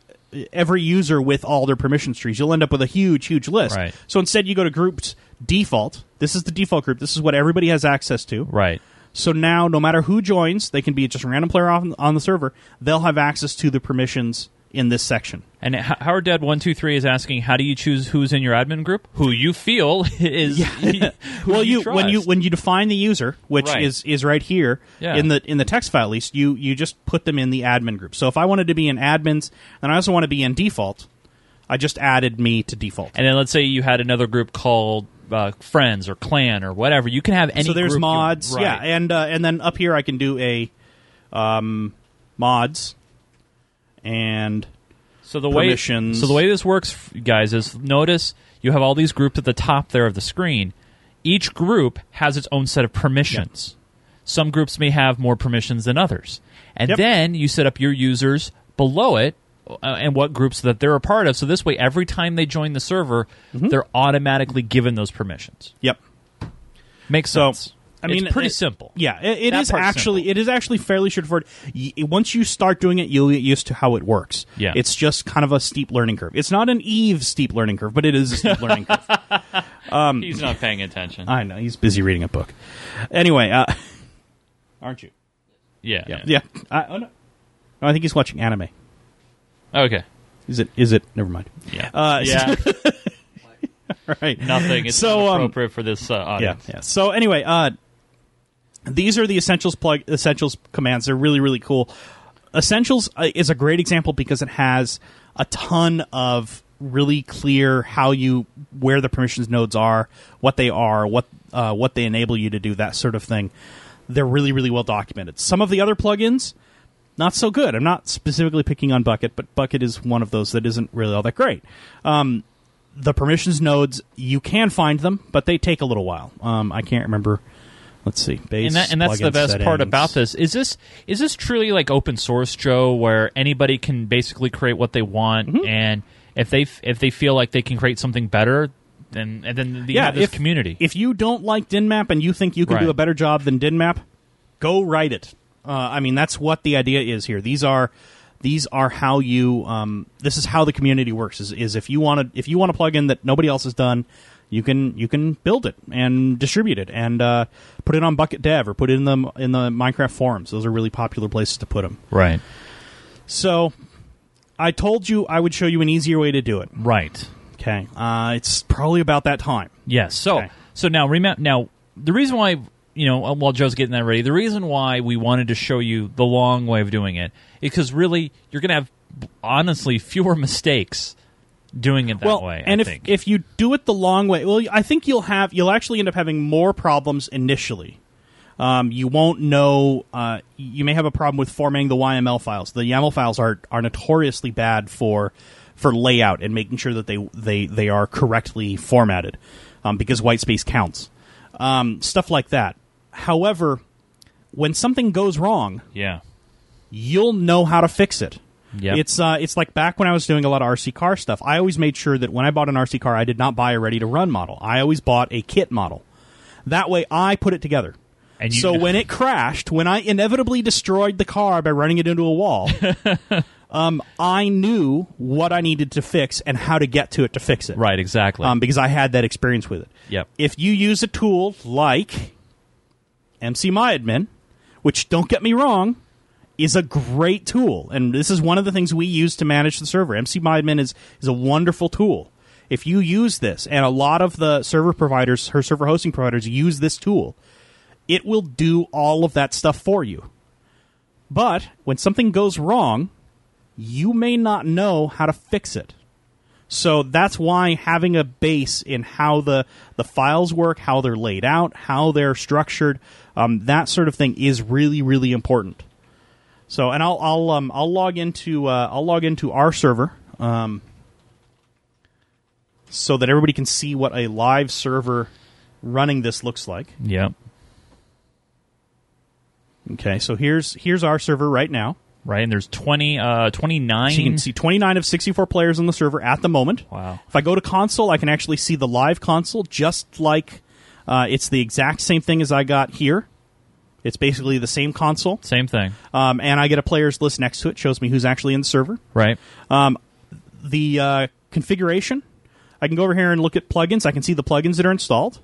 every user with all their permission trees. You'll end up with a huge huge list. Right. so instead you go to groups default. This is the default group. This is what everybody has access to. Right. so now no matter who joins they can be just a random player on, on the server. They'll have access to the permissions in this section And Howard Dead one two three is asking, how do you choose who's in your admin group? Who you feel is well you when you when you define the user which Right. is is right here Yeah. in the in the text file at least you you just put them in the admin group so if i wanted to be in admins and i also want to be in default i just added me to default and then let's say you had another group called uh, friends or clan or whatever. You can have any. so there's you- mods right. yeah and uh, and then up here i can do a um mods and So the way so the way this works, guys, is notice you have all these groups at the top there of the screen. Each group has its own set of permissions. Some groups may have more permissions than others, and Yep. then you set up your users below it uh, and what groups that they're a part of. So this way, every time they join the server, Mm-hmm. they're automatically given those permissions. yep Makes So, sense. I mean, it's pretty it- simple. Yeah, it, it is actually simple. it is actually fairly straightforward. Y- once you start doing it, you'll get used to how it works. Yeah. it's just kind of a steep learning curve. It's not an Eve steep learning curve, but it is a steep learning curve. He's not paying attention. I know he's busy reading a book. Anyway, uh, aren't you? yeah, Yeah, yeah. I, oh, no. No, I think he's watching anime. Okay. Is it? Is it? Never mind. Yeah. Uh, yeah. Right. Nothing. It's So, um, appropriate for this uh, Yeah, audience. yeah. So anyway, uh, these are the essentials plug essentials commands. They're really really cool. Essentials uh, is a great example because it has a ton of really clear how you where the permissions nodes are, what they are, what uh, what they enable you to do, that sort of thing. They're really really well documented. Some of the other plugins not so good. I'm not specifically picking on Bukkit, but Bukkit is one of those that isn't really all that great. Um, the permissions nodes, you can find them, but they take a little while. Um, I can't remember. Let's see. And that, and that's the best part about this. Is this is this truly like open source, Joe, where anybody can basically create what they want, Mm-hmm. and if they if they feel like they can create something better, then and then you Yeah, if, community. If you don't like Dynmap and you think you can Right. do a better job than Dynmap, go write it. Uh, I mean, that's what the idea is here. These are these are how you. Um, this is how the community works. Is, is if you want to if you want a plugin that nobody else has done, you can you can build it and distribute it and uh, put it on Bukkit Dev or put it in the in the Minecraft forums. Those are really popular places to put them. right, So, I told you I would show you an easier way to do it. right, Okay, uh, it's probably about that time. yes. So Okay. so now remember now the reason why you know uh, while Joe's getting that ready, the reason why we wanted to show you the long way of doing it is because really you're going to have honestly fewer mistakes doing it that well, way. and I if think. if you do it the long way, well, I think you'll have you'll actually end up having more problems initially. Um, you won't know. Uh, you may have a problem with formatting the YML files. The YAML files are are notoriously bad for for layout and making sure that they they they are correctly formatted um, because white space counts. Um, stuff like that. However, when something goes wrong, yeah, you'll know how to fix it. Yep. It's uh, it's like back when I was doing a lot of RC car stuff. I always made sure that when I bought an RC car, I did not buy a ready to run model. I always bought a kit model. That way, I put it together. And you so when it crashed, when I inevitably destroyed the car by running it into a wall, um, I knew what I needed to fix and how to get to it to fix it. right, exactly. Um, because I had that experience with it. Yep. If you use a tool like MC MyAdmin, which don't get me wrong, is a great tool, and this is one of the things we use to manage the server. MC MyAdmin is is a wonderful tool. if you use this, and a lot of the server providers, her server hosting providers, use this tool, it will do all of that stuff for you. But when something goes wrong, you may not know how to fix it. So that's why having a base in how the, the files work, how they're laid out, how they're structured, um, that sort of thing is really, really important. So, and I'll I'll um, I'll log into uh, I'll log into our server um, so that everybody can see what a live server running this looks like. Yep. Okay, so here's here's our server right now. Right, and there's 20, uh, 29. So you can see 29 of 64 players on the server at the moment. Wow. If I go to console, I can actually see the live console, just like uh, it's the exact same thing as I got here. It's basically the same console, Same thing. um, and I get a players list next to it. Shows me who's actually in the server. Right. The uh, configuration, I can go over here and look at plugins. I can see the plugins that are installed.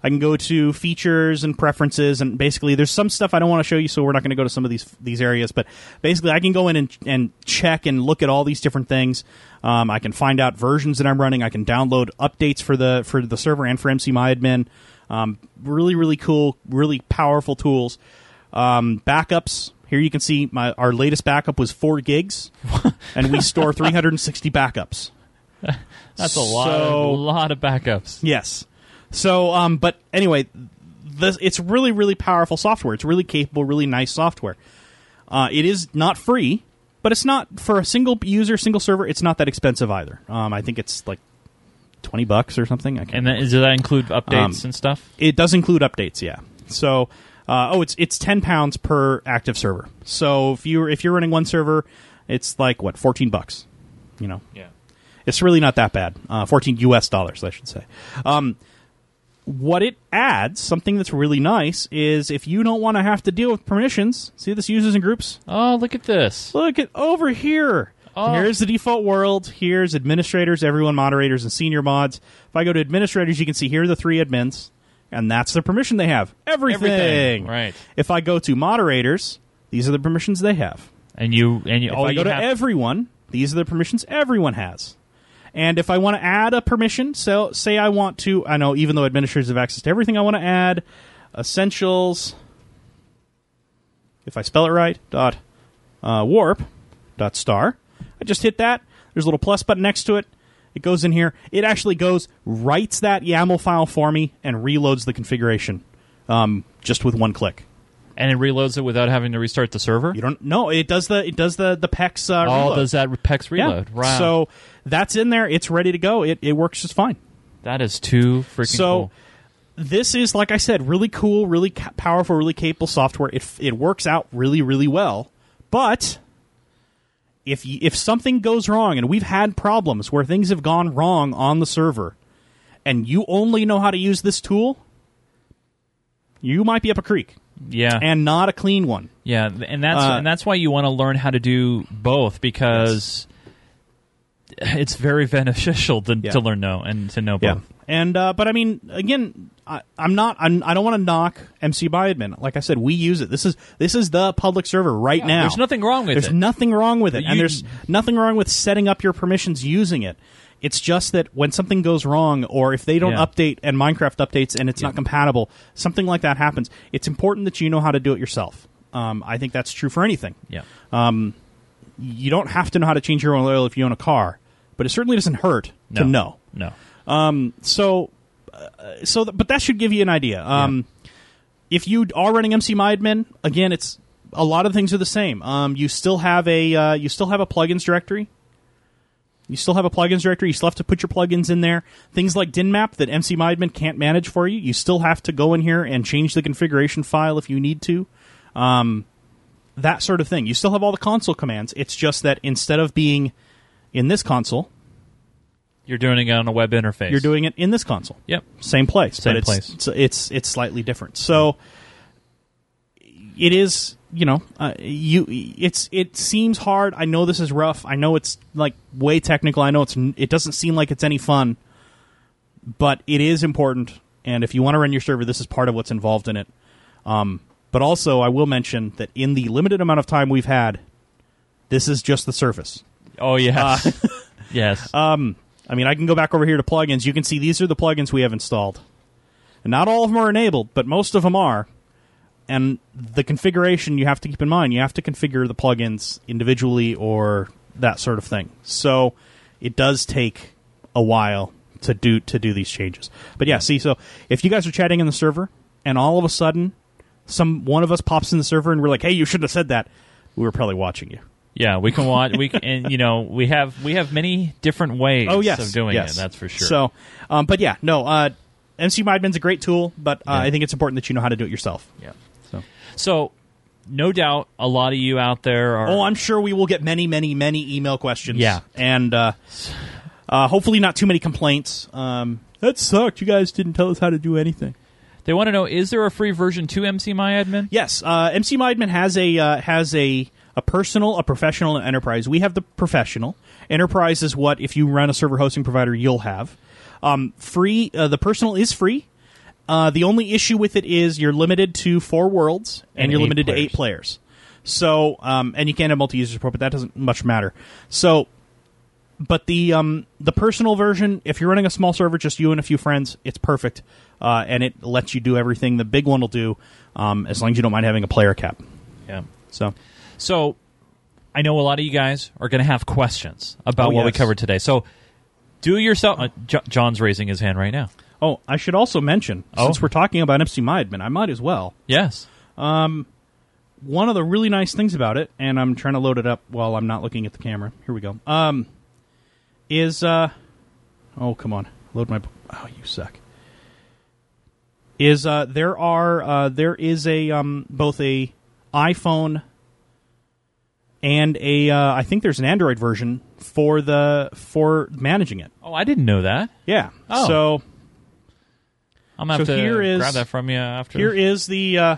I can go to features and preferences, and basically, there's some stuff I don't want to show you, so we're not going to go to some of these these areas. But basically, I can go in and, and check and look at all these different things. Um, I can find out versions that I'm running. I can download updates for the for the server and for MC MCMyAdmin. Um, really, really cool, really powerful tools. Um, backups. Here you can see my our latest backup was four gigs, and we store 360 backups. That's a lot, So- a lot of backups. Yes. So, um, but anyway, this it's really really powerful software. It's really capable, really nice software. Uh, it is not free, but it's not for a single user, single server. It's not that expensive either. Um, I think it's like twenty bucks or something. I can't And then, does that include updates Um, and stuff? it does include updates, yeah. So, uh, oh, it's it's ten pounds per active server. So if you if you're running one server, it's like what fourteen bucks. You know, Yeah. it's really not that bad. Uh, fourteen U.S. dollars, I should say. Um, what it adds, something that's really nice, is if you don't want to have to deal with permissions. See this users and groups. Oh, look at this. Look at over here. Oh. Here's the default world. Here's administrators, everyone, moderators, and senior mods. If I go to administrators, you can see here are the three admins, and that's the permission they have. Everything. Everything, right. If I go to moderators, these are the permissions they have. And you and you. If I go to everyone, these are the permissions everyone has. And if I want to add a permission, so say I want to, I know even though administrators have access to everything, I want to add essentials. If I spell it right, dot uh, warp dot star. I just hit that. There's a little plus button next to it. It goes in here. It actually goes writes that YAML file for me and reloads the configuration um, just with one click. and it reloads it without having to restart the server. You don't know it does the it does the the PEX uh, oh, reload. does that PEX reload? Yeah. So that's in there. It's ready to go. It, it works just fine. that is too freaking So cool. this is, like I said, really cool, really ca- powerful, really capable software. It, f- it works out really, really well. But if if something goes wrong, and we've had problems where things have gone wrong on the server, and you only know how to use this tool, you might be up a creek Yeah. and not a clean one. Yeah, and that's Uh, and that's why you want to learn how to do both because it's very beneficial to, Yeah. to learn no and to know Yeah, both. and uh, but I mean, again, I, I'm not. I'm, I don't want to knock MC Admin. Like I said, we use it. This is this is the public server right now. There's nothing wrong with There's it. There's nothing wrong with it, and there's nothing wrong with setting up your permissions using it. It's just that when something goes wrong, or if they don't Yeah. update and Minecraft updates and it's Yeah. not compatible, something like that happens. It's important that you know how to do it yourself. Um, I think that's true for anything. yeah. You don't have to know how to change your own oil if you own a car, but it certainly doesn't hurt No. to know. No. So, uh, so, th- but that should give you an idea. Um, If you are running MC MyAdmin, again, it's a lot of things are the same. Um, you still have a uh, you still have a plugins directory. You still have a plugins directory. You still have to put your plugins in there. Things like DynMap that MC MyAdmin can't manage for you. You still have to go in here and change the configuration file if you need to. Um, that sort of thing. You still have all the console commands. It's just that instead of being in this console, You're doing it on a web interface. you're doing it in this console Yep. same place, Same but it's, place. It's, it's it's slightly different. So it is, you know, uh, you it's it seems hard. I know this is rough. I know it's like way technical. I know it's it doesn't seem like it's any fun, but it is important. And if you want to run your server, this is part of what's involved in it. Um, but also, I will mention that in the limited amount of time we've had, this is just the surface. Oh yes. yes. Uh, I mean, I can go back over here to plugins. You can see these are the plugins we have installed. And not all of them are enabled, but most of them are. And the configuration you have to keep in mind, you have to configure the plugins individually or that sort of thing. So it does take a while to do to do these changes. But yeah, see, so if you guys are chatting in the server and all of a sudden some one of us pops in the server and we're like, "Hey, you shouldn't have said that." We were probably watching you. Yeah, we can watch. We can, and you know we have we have many different ways. Oh yes, of doing yes. it. That's for sure. So, um, but yeah, no. Uh, MC MyAdmin's a great tool, but uh, Yeah. I think it's important that you know how to do it yourself. yeah. So, So, no doubt, a lot of you out there are. oh, I'm sure we will get many, many, many email questions. Yeah. and uh, uh, hopefully not too many complaints. Um, that sucked. You guys didn't tell us how to do anything. they want to know: Is there a free version to MC My Admin? Yes, uh, MC MyAdmin has a uh, has a a personal, a professional, and enterprise. We have the professional. Enterprise is what if you run a server hosting provider, you'll have. Um, free. Uh, the personal is free. Uh, the only issue with it is you're limited to four worlds and, And you're limited to eight players. So, um, and you can't have multi-user support, but that doesn't much matter. So, but the um, the personal version, if you're running a small server, just you and a few friends, it's perfect, uh, and it lets you do everything the big one will do, um, as long as you don't mind having a player cap. Yeah. So, So, I know a lot of you guys are going to have questions about Oh, what we covered today. So, do yourself. Uh, Jo- John's raising his hand right now. oh, I should also mention Oh. since we're talking about MC MyAdmin, I might as well. Yes. Um, One of the really nice things about it, and I'm trying to load it up while I'm not looking at the camera. Here we go. Um, is uh, oh come on, load my. Oh, you suck. Is uh, there are uh, there is a um both a iPhone and a uh, I think there's an Android version for the for managing it. Oh, I didn't know that. Yeah. Oh. So I'm gonna have So to here is- grab that from you after here is the uh,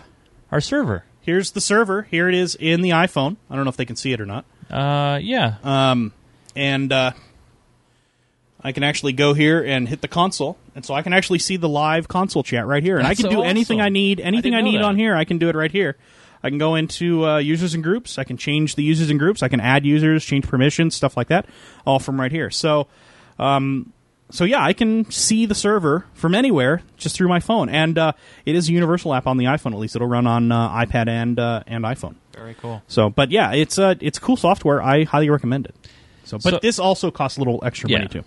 our server. here's the server. Here it is in the iPhone. I don't know if they can see it or not. Uh, yeah. Um, and uh, I can actually go here and hit the console, and so I can actually see the live console chat right here, and That's I can so do anything. I need, anything I I, need that. on here. I can do it right here. I can go into uh, users and groups. I can change the users and groups. I can add users, change permissions, stuff like that, all from right here. So, um, so yeah, I can see the server from anywhere just through my phone, and uh, it is a universal app on the iPhone. At least it'll run on uh, iPad and uh, and iPhone. Very cool. So, but yeah, it's uh, it's cool software. I highly recommend it. So, but So- this also costs a little extra Yeah. money too.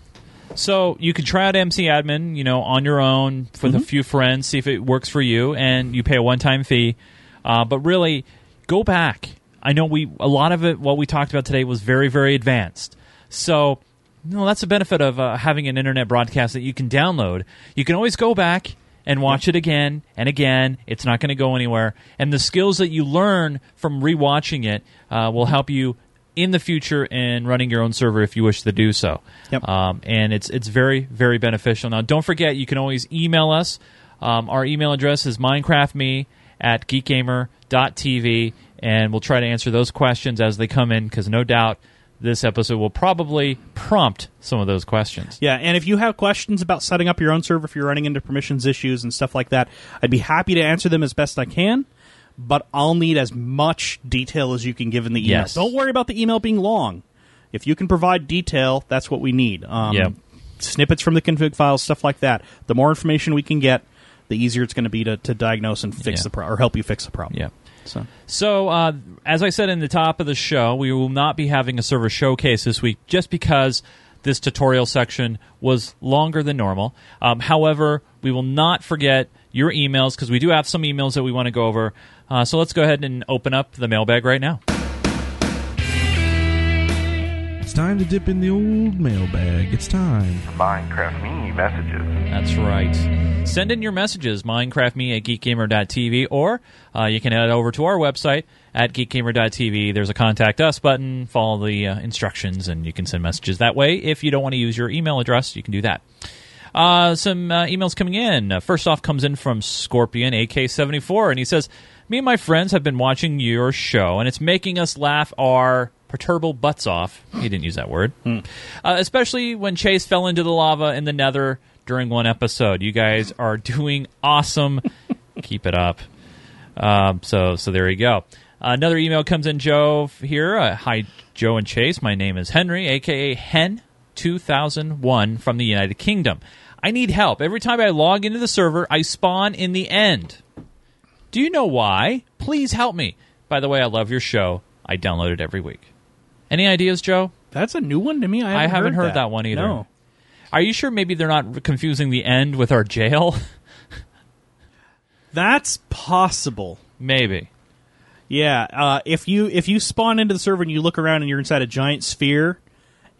So you can try out MC Admin, you know, on your own with Mm-hmm. a few friends, see if it works for you, and you pay a one-time fee. Uh, but really, go back. I know we a lot of it. What we talked about today was very, very advanced. So, you know, that's the benefit of uh, having an internet broadcast that you can download. You can always go back and watch it again and again. It's not going to go anywhere. And the skills that you learn from rewatching it uh, will help you in the future in running your own server if you wish to do so. Yep. Um, and it's it's very very beneficial. Now, don't forget you can always email us. Um, our email address is minecraftme at geekgamer.tv, and we'll try to answer those questions as they come in because no doubt this episode will probably prompt some of those questions. Yeah, and if you have questions about setting up your own server, if you're running into permissions issues and stuff like that, I'd be happy to answer them as best I can. But I'll need as much detail as you can give in the email. Yes. Don't worry about the email being long. If you can provide detail, that's what we need. Um, Yep. Snippets from the config files, stuff like that. The more information we can get, the easier it's going to be to, to diagnose and fix Yeah. the pro- or help you fix the problem. Yeah. So So, uh, as I said in the top of the show, we will not be having a server showcase this week just because this tutorial section was longer than normal. Um, however, we will not forget your emails because we do have some emails that we want to go over. Uh, so let's go ahead and open up the mailbag right now. Time to dip in the old mailbag. It's time. Minecraft me messages. That's right. Send in your messages, Minecraft minecraftme at geekgamer.tv, or uh, you can head over to our website at geekgamer.tv. There's a contact us button. Follow the uh, instructions, and you can send messages that way. If you don't want to use your email address, you can do that. Uh, some uh, emails coming in. Uh, first off comes in from Scorpion AK74, and he says, Me and my friends have been watching your show, and it's making us laugh our perturbal butts off. He didn't use that word. Uh, especially when Chase fell into the lava in the nether during one episode. You guys are doing awesome. Keep it up. Um, so, so there you go. another email comes in, Joe, here. Uh, Hi, Joe and Chase. My name is Henry, aka Hen. 2001 from the United Kingdom. I need help. Every time I log into the server, I spawn in the end. Do you know why? Please help me. By the way, I love your show. I download it every week. Any ideas, Joe? That's a new one to me. I haven't, haven't heard that. that one either. No. Are you sure maybe they're not confusing the end with our jail? That's possible. maybe. Yeah, uh, if you if you spawn into the server and you look around and you're inside a giant sphere,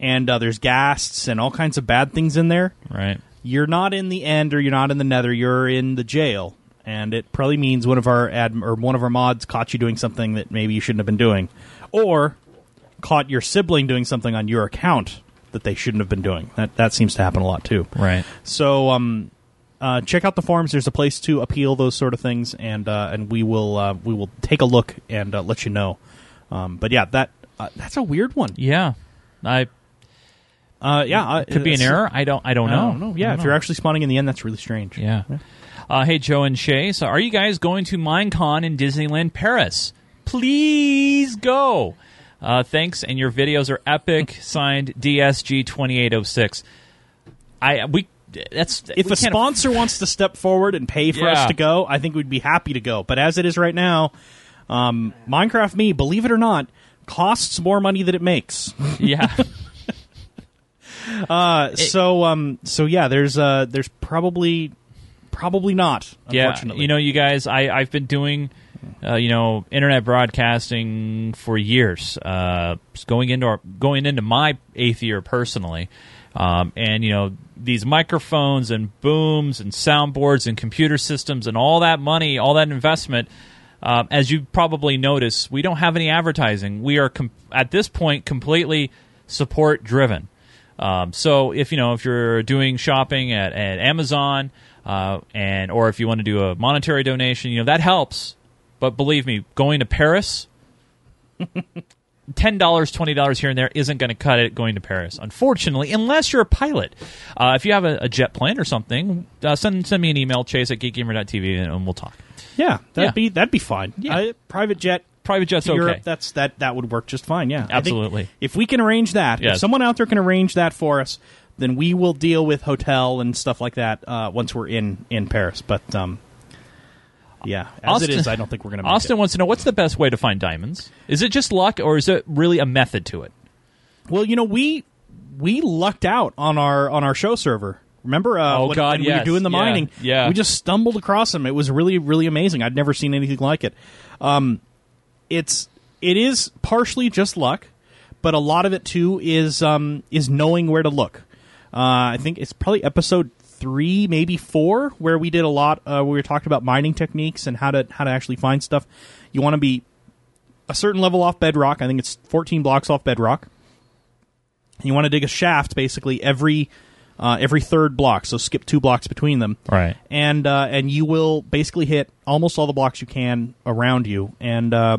and uh, there's ghasts and all kinds of bad things in there, Right. you're not in the end or you're not in the nether. You're in the jail, and it probably means one of our ad or one of our mods caught you doing something that maybe you shouldn't have been doing, or caught your sibling doing something on your account that they shouldn't have been doing. That that seems to happen a lot too. Right. So um, uh, check out the forums. There's a place to appeal those sort of things, and uh, and we will uh, we will take a look and uh, let you know. Um, but yeah, that uh, that's a weird one. Yeah. I Uh, yeah, could be an error. I don't I don't I know. don't know. Yeah, I if don't you're actually spawning in the end, that's really strange. Yeah. Uh, hey, Joe and Shay. So, are you guys going to Minecon in Disneyland Paris? Please go. Uh, thanks, and your videos are epic. Signed DSG twenty eight oh six. I we that's If a sponsor wants to step forward and pay for us to go, I think we'd be happy to go. But as it is right now, um, Minecraft Me, believe it or not, costs more money than it makes. yeah, Uh, so um, so yeah, there's uh, there's probably probably not. yeah. You know, you guys, I I've been doing. Uh, you know, internet broadcasting for years. Uh, going into our, going into my eighth year personally, um, and you know these microphones and booms and soundboards and computer systems and all that money, all that investment. Uh, as you probably notice, we don't have any advertising. We are com- at this point completely support driven. Um, so if you know if you're doing shopping at, at Amazon, uh, and or if you want to do a monetary donation, you know that helps. But believe me, going to Paris, ten dollars, twenty dollars here and there isn't going to cut it. Going to Paris, unfortunately, unless you're a pilot. Uh, if you have a, a jet plane or something, uh, send send me an email, chase at geekgamer.tv, and, and we'll talk. yeah, that'd Yeah. be that'd be fine. Yeah. Uh, private jet Private jets, to okay. Europe, that's that that would work just fine. Yeah, Absolutely. if we can arrange that, Yes. if someone out there can arrange that for us, then we will deal with hotel and stuff like that uh, once we're in in Paris. But um, yeah, as Austin- it is, I don't think we're going to. Austin wants to know what's the best way to find diamonds. Is it just luck, or is it really a method to it? Well, you know, we we lucked out on our on our show server. Remember? Uh, Oh, when, God, when we were doing the Yeah, mining. yeah. we just stumbled across them. It was really really amazing. I'd never seen anything like it. Um, it's it is partially just luck, but a lot of it too is um is knowing where to look. Uh, I think it's probably episode three, maybe four, where we did a lot. Uh, where we were talking about mining techniques and how to how to actually find stuff. You want to be a certain level off bedrock. I think it's 14 blocks off bedrock. You want to dig a shaft basically every uh, every third block, so skip two blocks between them, Right. and uh, and you will basically hit almost all the blocks you can around you. And uh,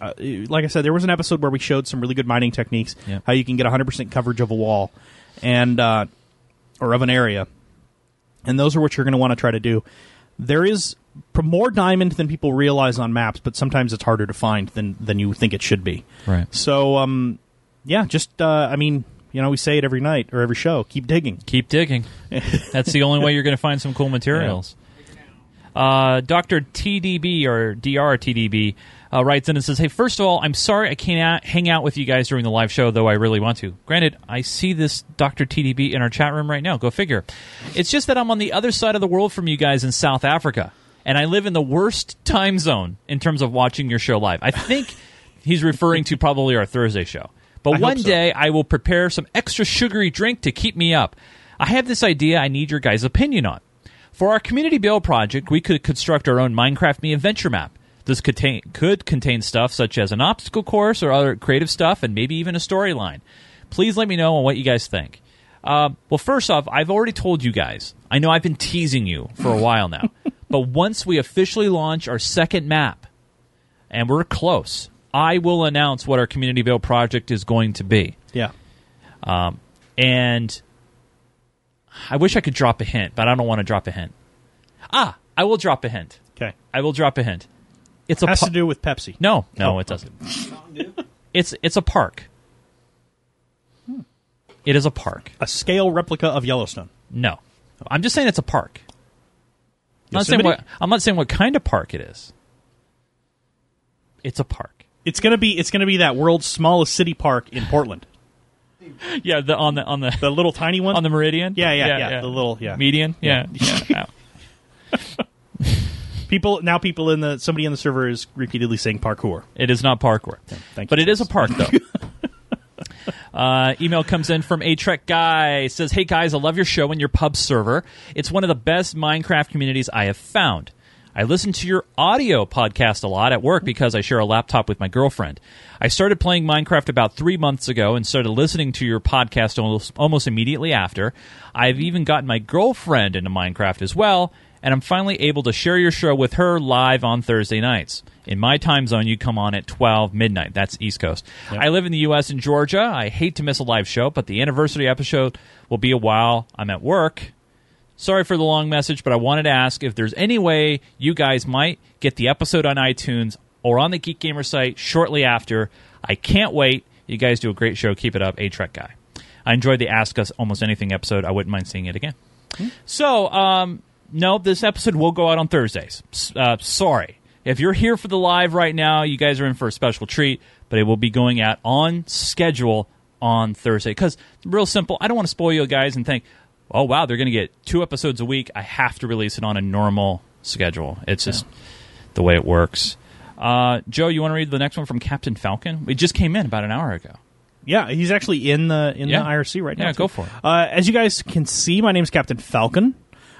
uh, like I said, there was an episode where we showed some really good mining techniques, Yeah. how you can get 100% coverage of a wall, and uh, or of an area, and those are what you're going to want to try to do. There is more diamond than people realize on maps, but sometimes it's harder to find than than you think it should be. Right. So, um, yeah, just uh, I mean, you know, we say it every night or every show. Keep digging. Keep digging. That's the only way you're going to find some cool materials. Uh, Dr. TDB or Dr. TDB uh, writes in and says, Hey, first of all, I'm sorry I can't hang out with you guys during the live show, though I really want to. Granted, I see this Dr. TDB in our chat room right now. Go figure. It's just that I'm on the other side of the world from you guys in South Africa, and I live in the worst time zone in terms of watching your show live. I think he's referring to probably our Thursday show. But I one so. day I will prepare some extra sugary drink to keep me up. I have this idea I need your guys' opinion on. For our community build project, we could construct our own Minecraft Me adventure map. This contain, could contain stuff such as an obstacle course or other creative stuff, and maybe even a storyline. Please let me know on what you guys think. Uh, well, first off, I've already told you guys. I know I've been teasing you for a while now, but once we officially launch our second map, and we're close, I will announce what our community build project is going to be. Yeah. And I wish I could drop a hint, but I don't want to drop a hint. Ah, I will drop a hint. Okay. I will drop a hint. It's a Has pa- to do with Pepsi. no, no, Oh, it doesn't. it's it's a park. Hmm. It is a park. A scale replica of Yellowstone. No, I'm just saying it's a park. I'm not saying what I'm not saying what kind of park it is. It's a park. It's gonna be it's gonna be that world's smallest city park in Portland. Yeah, the on the on the The little tiny one. on the meridian. yeah, yeah, yeah, The little yeah. median. Yeah, yeah. yeah. People now people in the somebody in the server is repeatedly saying parkour. It is not parkour. thank but you. it is a park, though. uh, email comes in from A Trek Guy. Says, Hey guys, I love your show and your pub server. It's one of the best Minecraft communities I have found. I listen to your audio podcast a lot at work because I share a laptop with my girlfriend. I started playing Minecraft about three months ago and started listening to your podcast almost, almost immediately after. I've even gotten my girlfriend into Minecraft as well, and I'm finally able to share your show with her live on Thursday nights. In my time zone, you come on at 12 midnight. That's East Coast. I live in the U.S. in Georgia. I hate to miss a live show, but the anniversary episode will be a while. I'm at work. Sorry for the long message, but I wanted to ask if there's any way you guys might get the episode on iTunes or on the Geek Gamer site shortly after. I can't wait. You guys do a great show. Keep it up. A Trek Guy. I enjoyed the Ask Us Almost Anything episode. I wouldn't mind seeing it again. So, um, no, this episode will go out on Thursdays. Uh, sorry. If you're here for the live right now, you guys are in for a special treat, but it will be going out on schedule on Thursday. Because, real simple, I don't want to spoil you guys and think, oh, wow, they're going to get two episodes a week. I have to release it on a normal schedule. It's just the way it works. Uh, Joe, you want to read the next one from Captain Falcon? It just came in about an hour ago. Yeah, he's actually in the in Yeah. the IRC right now. Yeah, too. go for it. Uh, as you guys can see, my name's Captain Falcon.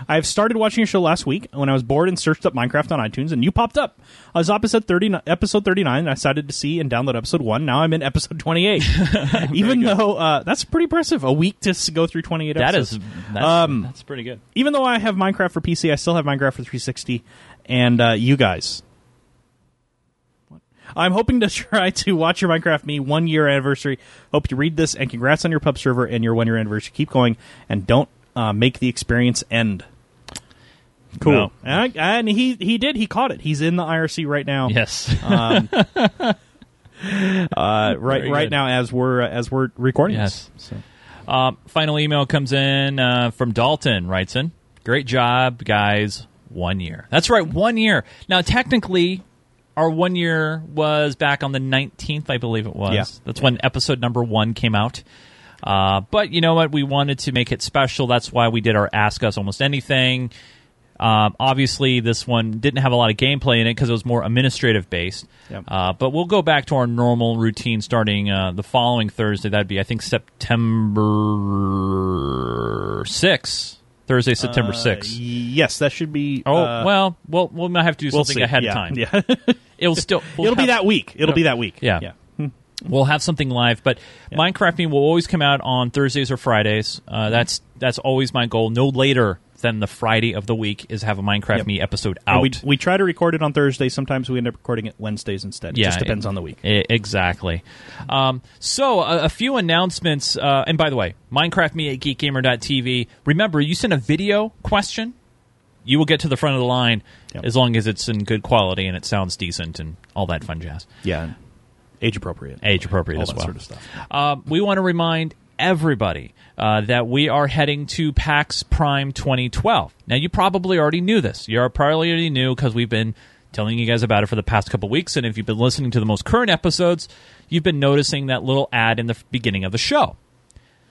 I've started watching your show last week when I was bored and searched up Minecraft on iTunes, and you popped up. I was episode thirty, episode thirty nine. I decided to see and download episode one. Now I'm in episode twenty eight. Even though uh, that's pretty impressive, a week to go through twenty eight. That is that's, Um, that's pretty good. even though I have Minecraft for PC, I still have Minecraft for 360. And uh, you guys, I'm hoping to try to watch your Minecraft Me one year anniversary. Hope you read this and congrats on your pub server and your one year anniversary. Keep going and don't uh, make the experience end. Cool. No. And, I- and he he did. He caught it. He's in the IRC right now. Yes. Um, uh, right Very right good. now as we're as we're recording Yes. this. So. Uh, final email comes in uh, from Dalton. Writes in, "Great job, guys. One year. That's right, one year. Now, technically, our one year was back on the nineteenth, I believe it was. Yeah. That's when episode number one came out. Uh, but you know what? We wanted to make it special. That's why we did our Ask Us Almost Anything. Um, obviously, this one didn't have a lot of gameplay in it because it was more administrative based. Yep. Uh, but we'll go back to our normal routine starting uh, the following Thursday. That'd be, I think, September 6th. Thursday, September Uh, 6th. yes, that should be. Oh, uh, well, well, we might have to do we'll something see. ahead Yeah, of time. Yeah. It'll still. we'll It'll be that week. It'll be that week. Yeah. Yeah. We'll have something live, but Minecraft Me will always come out on Thursdays or Fridays. Uh, that's that's always my goal. No later than the Friday of the week is have a Minecraft Yep. Me episode And out. We, we try to record it on Thursday. Sometimes we end up recording it Wednesdays instead. It Yeah, just depends it- on the week. I- exactly. Um, so, a, a few announcements. Uh, and by the way, Minecraft Me at geekgamer.tv. Remember, you send a video question, you will get to the front of the line Yep. as long as it's in good quality and it sounds decent and all that fun jazz. Yeah. Age appropriate. Age appropriate All as that well. sort of stuff. Um, we want to remind everybody uh, that we are heading to PAX Prime 2012. Now, you probably already knew this. You probably already knew because we've been telling you guys about it for the past couple weeks. And if you've been listening to the most current episodes, you've been noticing that little ad in the beginning of the show.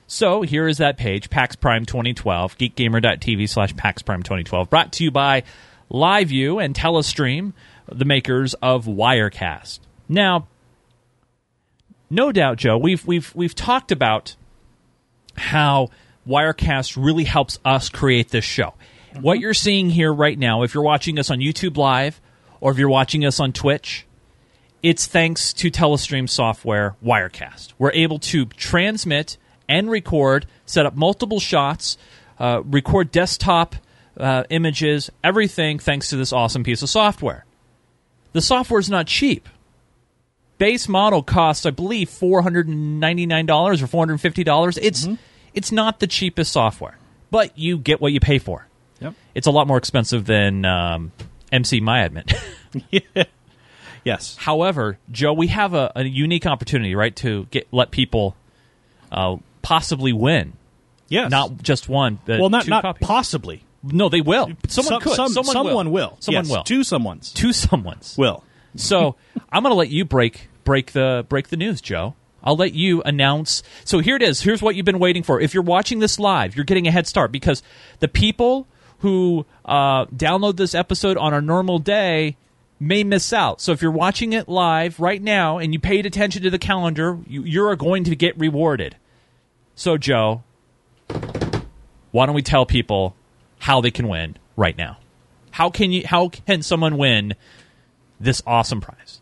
So here is that page, PAX Prime 2012, geekgamer.tv slash PAX Prime 2012, brought to you by LiveView and Telestream, the makers of Wirecast. Now, no doubt, Joe, we've we've we've talked about how Wirecast really helps us create this show. What you're seeing here right now, if you're watching us on YouTube Live or if you're watching us on Twitch, it's thanks to Telestream software Wirecast. We're able to transmit and record, set up multiple shots, uh, record desktop uh, images, everything thanks to this awesome piece of software. The software is not cheap base model costs, I believe, four hundred and ninety nine dollars or four hundred and fifty dollars. It's it's not the cheapest software, but you get what you pay for. Yep. It's a lot more expensive than um, MC My Admin. Yes. However, Joe, we have a, a unique opportunity, right, to get let people uh, possibly win. Yes. Not just one. but well, not two not copies. possibly. No, they will. Someone Some- could. some- someone, someone will. will. Someone Yes, will. Two someones Two someones. will. So I'm going to let you break break the break the news, Joe. I'll let you announce. So here it is. Here's what you've been waiting for. If you're watching this live, you're getting a head start because the people who uh, download this episode on a normal day may miss out. So if you're watching it live right now and you paid attention to the calendar, you, you're going to get rewarded. So Joe, why don't we tell people how they can win right now? How can you? How can someone win this awesome prize?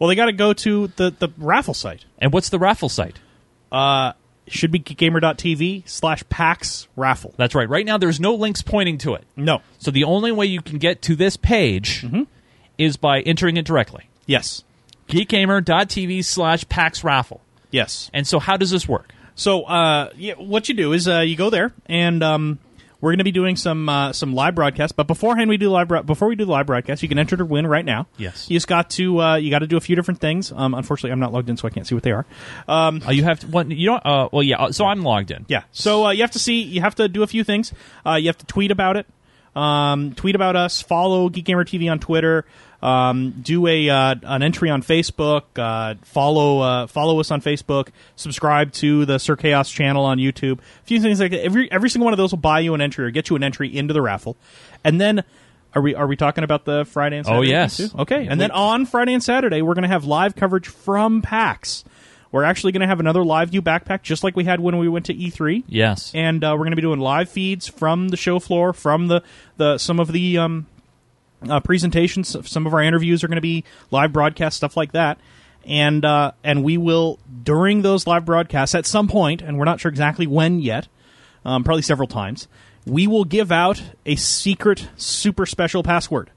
Well, they got to go to the the raffle site. And what's the raffle site? Uh, should be gamer.tv slash PAX raffle. That's right. Right now, there's no links pointing to it. No. So the only way you can get to this page is by entering it directly. Yes. geekgamer.tv slash PAX raffle. Yes. And so how does this work? So, uh, yeah, what you do is uh, you go there, and um, we're going to be doing some uh, some live broadcasts. But beforehand, we do live bro- before we do the live broadcast, you can enter to win right now. Yes. You just got to uh, you got to do a few different things. Um, unfortunately, I'm not logged in, so I can't see what they are. Um, Uh, you have to, what, you don't, uh, well, yeah, uh, so I'm logged in. yeah. So uh, you have to see. You have to do a few things. Uh, you have to tweet about it. Um, tweet about us. Follow Geek Gamer TV on Twitter. Um, do a uh, an entry on Facebook. Uh, follow uh, follow us on Facebook. Subscribe to the Sir Chaos channel on YouTube. A few things like that. Every every single one of those will buy you an entry or get you an entry into the raffle. And then. Are we are we talking about the Friday and Saturday? Oh, Saturday? yes. too? Okay. And then on Friday and Saturday, we're going to have live coverage from PAX. We're actually going to have another live view backpack, just like we had when we went to E3 Yes. and uh, we're going to be doing live feeds from the show floor, from the, the some of the um, uh, presentations. Some of our interviews are going to be live broadcast stuff like that, and uh, and we will during those live broadcasts at some point, and we're not sure exactly when yet, um, probably several times. We will give out a secret, super special password.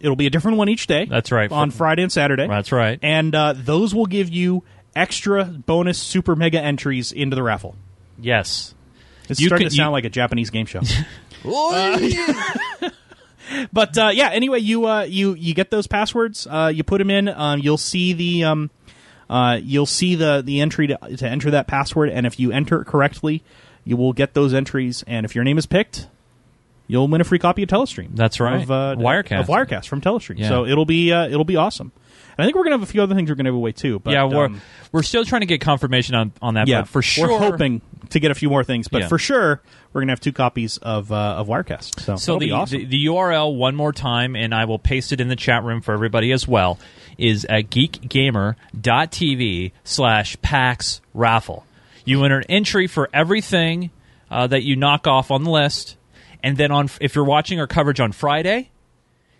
It'll be a different one each day. That's right. On Friday and Saturday. That's right. And uh, those will give you extra bonus super mega entries into the raffle. Yes. It's You starting can- to sound you- like a Japanese game show. but uh, yeah, anyway, you uh, you you get those passwords. Uh, you put them in. Um, you'll see the um, uh, you'll see the the entry to, to enter that password, and if you enter it correctly, you will get those entries. And if your name is picked, you'll win a free copy of Telestream. That's right. Of, uh, Wirecast. of Wirecast from Telestream. Yeah. So it'll be uh, it'll be awesome. I think we're gonna have a few other things we're gonna give away too. But, yeah, we're, um, we're still trying to get confirmation on, on that, yeah, but for sure. we're hoping to get a few more things, but Yeah. for sure we're gonna have two copies of uh, of Wirecast. So, So the, awesome. the the URL one more time, and I will paste it in the chat room for everybody as well. Is at geekgamer.tv slash PAX raffle. You enter an entry for everything uh, that you knock off on the list, and then on if you're watching our coverage on Friday,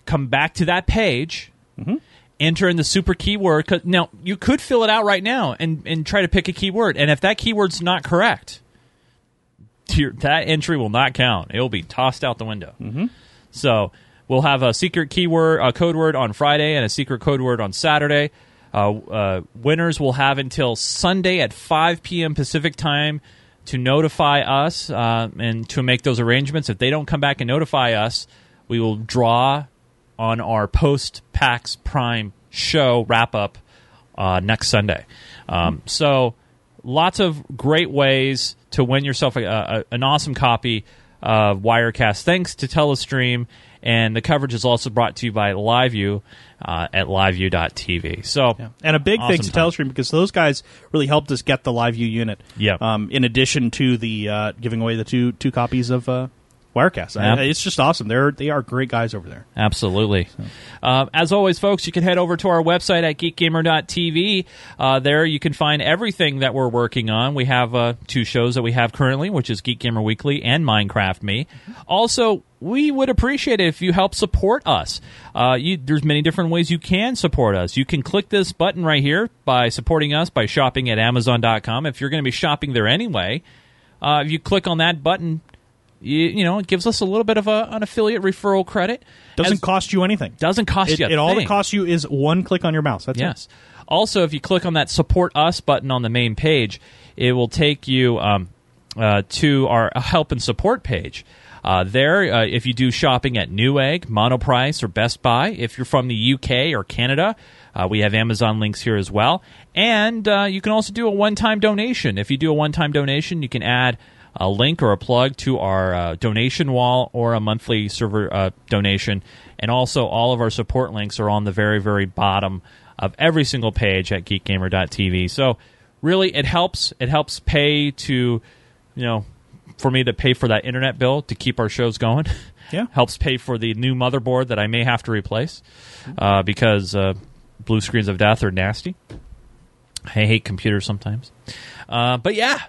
come back to that page. Enter in the super keyword. Now you could fill it out right now and, and try to pick a keyword, and if that keyword's not correct, that entry will not count. It will be tossed out the window. Mm-hmm. So we'll have a secret keyword, a code word on Friday, and a secret code word on Saturday. Uh, uh, winners will have until Sunday at 5 p.m. Pacific time to notify us uh, and to make those arrangements. If they don't come back and notify us, we will draw on our post PAX Prime show wrap up uh, next Sunday. Um, so, lots of great ways to win yourself a, a, an awesome copy of Wirecast. Thanks to Telestream, and the coverage is also brought to you by LiveView uh, at liveview.tv. So, And a big Awesome thanks to time. Telestream because those guys really helped us get the live view unit. Yeah. Um, in addition to the uh, giving away the two two copies of uh, Wirecast, I- it's just awesome. They're they are great guys over there. Absolutely. Um, as always, folks, you can head over to our website at geekgamer.tv. Uh, there you can find everything that we're working on. We have uh, two shows that we have currently, which is Geek Gamer Weekly and Minecraft Me. Also, we would appreciate it if you help support us. Uh, you, there's many different ways you can support us. You can click this button right here by supporting us by shopping at Amazon.com. If you're going to be shopping there anyway, uh, if you click on that button, you, you know it gives us a little bit of a, an affiliate referral credit. Doesn't As- cost you anything. doesn't cost It, you. It all thing. it costs you is one click on your mouse. That's Yes. Also, if you click on that support us button on the main page, it will take you um, uh, to our help and support page. Uh, there, uh, if you do shopping at Newegg, Monoprice, or Best Buy, if you're from the UK or Canada, uh, we have Amazon links here as well. And uh, you can also do a one time donation. If you do a one time donation, you can add a link or a plug to our uh, donation wall or a monthly server uh, donation. And also, all of our support links are on the very, very bottom of every single page at geekgamer.tv. So, really, it helps. It helps pay to, you know, for me to pay for that internet bill to keep our shows going. Yeah. helps pay for the new motherboard that I may have to replace uh, because uh, blue screens of death are nasty. I hate computers sometimes. Uh, but yeah,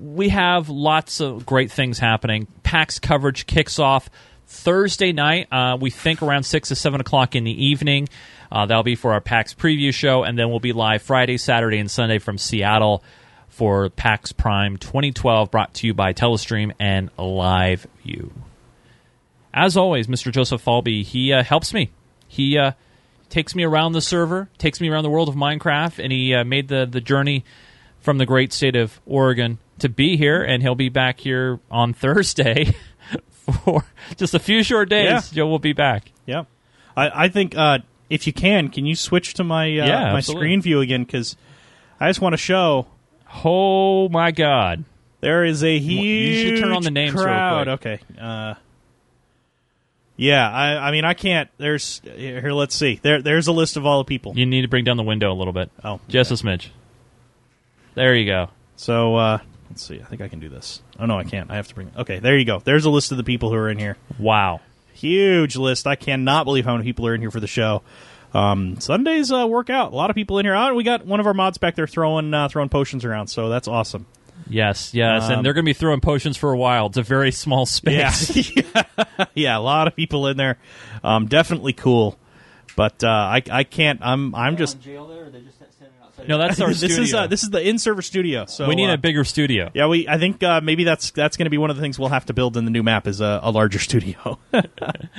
we have lots of great things happening. PAX coverage kicks off Thursday night. Uh, we think around six to seven o'clock in the evening. Uh, that'll be for our PAX preview show, and then we'll be live Friday, Saturday, and Sunday from Seattle for PAX Prime 2012, brought to you by Telestream and Live View. As always, Mr. Joseph Falby, he uh, helps me. He uh, takes me around the server, takes me around the world of Minecraft, and he uh, made the, the journey from the great state of Oregon to be here, and he'll be back here on Thursday for just a few short days. Yeah. Joe will be back. Yeah, I, I think uh, if you can, can you switch to my uh, Yeah, my absolutely. screen view again? Because I just want to show Oh my God! there is a huge. you should turn on the names real crowd. quick. Okay. Uh, yeah, I, I mean, I can't. There's here. Let's see. There, there's a list of all the people. You need to bring down the window a little bit. Oh, Just a smidge. There you go. So uh, let's see. I think I can do this. Oh no, I can't. I have to bring. Okay, there you go. There's a list of the people who are in here. Wow. Huge list. I cannot believe how many people are in here for the show. Um, Sundays uh, work out. A lot of people in here. Oh, we got one of our mods back there throwing uh, throwing potions around. So that's awesome. Yes, yes, Um, and they're going to be throwing potions for a while. It's a very small space. Yeah, yeah, a lot of people in there. Um, definitely cool, but uh, I I can't. I'm I'm just. jail there, or they just standing outside? No, that's our this studio. is uh, this is the in server studio. So we need uh, a bigger studio. Yeah, we. I think uh, maybe that's that's going to be one of the things we'll have to build in the new map is a, a larger studio. but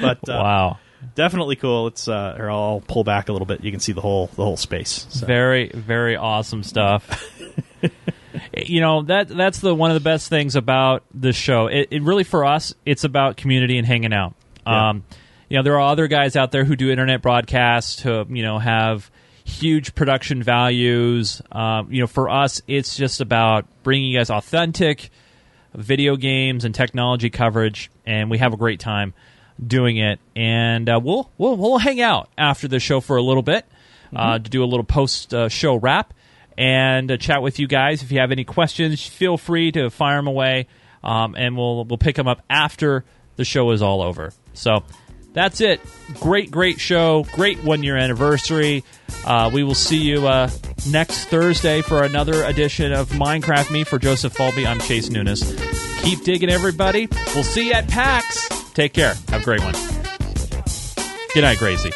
uh, Wow. definitely cool. It's uh, or I'll pull back a little bit. You can see the whole the whole space. So. Very, very awesome stuff. you know that that's the one of the best things about this show. It, it really for us, it's about community and hanging out. Yeah. Um, you know, there are other guys out there who do internet broadcasts who you know have huge production values. Um, you know, for us, it's just about bringing you guys authentic video games and technology coverage, and we have a great time doing it. And uh, we'll we'll we'll hang out after the show for a little bit uh, to do a little post uh, show wrap and uh, chat with you guys. If you have any questions, feel free to fire them away, um, and we'll we'll pick them up after the show is all over. So. That's it. Great, great show. Great one year anniversary. Uh, we will see you uh, next Thursday for another edition of Minecraft Me for Joseph Falby. I'm Chase Nunes. Keep digging, everybody. We'll see you at PAX. Take care. Have a great one. Good night, Gracie.